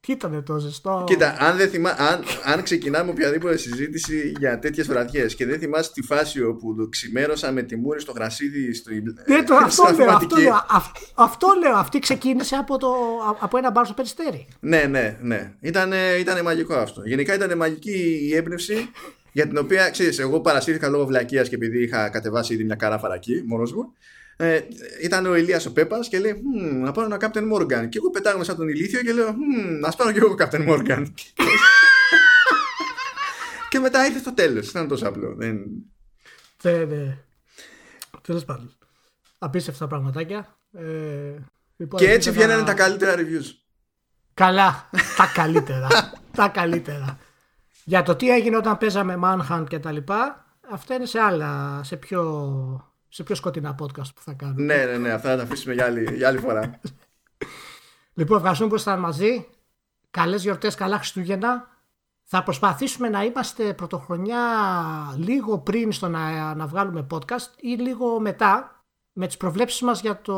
Τι ήταν το ζεστό. Κοίτα, αν, δεν θυμά, αν, αν ξεκινάμε οποιαδήποτε συζήτηση για τέτοιες βραδιές και δεν θυμάσαι τη φάση όπου το ξημέρωσα με τη μούρη στο γρασίδι. Στο, ναι, το, αυτό, λέω, αυτό, λέω, αυτό λέω. Αυτή ξεκίνησε από, το, από ένα μπαρ στο περιστέρι. Ναι, ναι, ναι. Ήταν ήτανε μαγικό αυτό. Γενικά ήταν μαγική η έμπνευση για την οποία ξέρεις, εγώ παρασύρθηκα λόγω βλακεία και επειδή είχα κατεβάσει ήδη μια καράφαρα εκεί μόνος μου. Ε, ήταν ο Ηλίας ο Πέπας και λέει να πάρω ένα Captain Morgan και εγώ πετάγομαι σαν τον ηλίθιο και λέω να πάρω και εγώ Captain Morgan και μετά ήρθε το τέλος ήταν τόσο απλό δεν... Ναι, ναι. Τέλος πάντων. Απίστευτα πραγματάκια. Ε, λοιπόν, και έτσι βγαίνανε τα καλύτερα reviews. Καλά. Τα καλύτερα. Τα καλύτερα. Για το τι έγινε όταν παίζαμε Manhunt και τα λοιπά αυτά είναι σε άλλα σε πιο σε πιο σκοτεινά podcast που θα κάνουμε. Ναι, ναι, ναι, αυτά θα τα αφήσουμε για άλλη, για άλλη φορά. λοιπόν, ευχαριστούμε που ήσασταν μαζί. Καλές γιορτές, καλά Χριστούγεννα. Θα προσπαθήσουμε να είμαστε πρωτοχρονιά λίγο πριν στο να, να βγάλουμε podcast ή λίγο μετά με τις προβλέψεις μας για το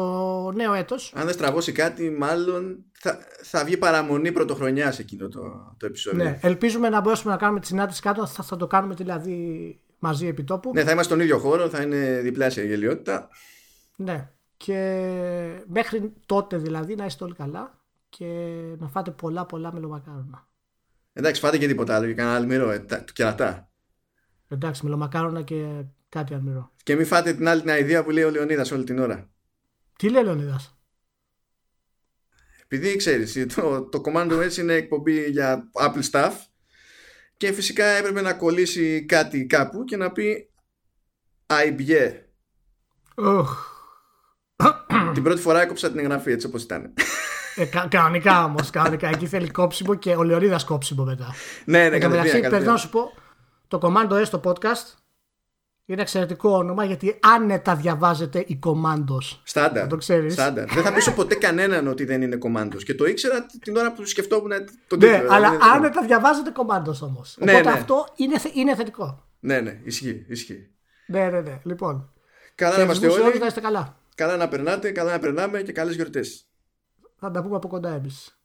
νέο έτος. Αν δεν στραβώσει κάτι, μάλλον θα, θα βγει παραμονή πρωτοχρονιάς σε εκείνο το, το επεισόδιο. Ναι, ελπίζουμε να μπορέσουμε να κάνουμε τη συνάντηση κάτω. Θα, θα το κάνουμε δηλαδή μαζί επί τόπου. Ναι, θα είμαστε στον ίδιο χώρο, θα είναι διπλάσια η γελιότητα. Ναι. Και μέχρι τότε δηλαδή να είστε όλοι καλά και να φάτε πολλά πολλά μελομακάρονα. Εντάξει, φάτε και τίποτα άλλο και κανένα αλμυρό, ε, το κερατά. Εντάξει, μελομακάρονα και κάτι αλμυρό. Και μην φάτε την άλλη την ιδέα που λέει ο Λεωνίδας όλη την ώρα. Τι λέει ο Λεωνίδας; Επειδή ξέρεις, το, το Commando S είναι εκπομπή για Apple Stuff και φυσικά έπρεπε να κολλήσει κάτι κάπου και να πει IBE. Oh. την πρώτη φορά έκοψα την εγγραφή έτσι όπως ήταν. Ε, κα, κανονικά όμως. Κανονικά. Εκεί θέλει κόψιμο και ο Λεωρίδας κόψιμο μετά. Ναι, ναι, ναι. να σου πω, το Commando S στο podcast είναι εξαιρετικό όνομα γιατί άνετα διαβάζεται η κομμάντος. Στάντα. Το ξέρεις. δεν θα πείσω ποτέ κανέναν ότι δεν είναι κομμάντος. Και το ήξερα την ώρα που σκεφτόμουν τον ναι, τίτλο. Ναι, αλλά άνετα διαβάζεται κομμάντος όμως. Ναι, Οπότε ναι. αυτό είναι, είναι θετικό. Ναι, ναι, ισχύει. ισχύει. Ναι, ναι, ναι. Λοιπόν. Καλά να είμαστε όλοι. Να είστε καλά. Καλά να περνάτε, καλά να περνάμε και καλές γιορτές. Θα τα πούμε από κοντά εμείς.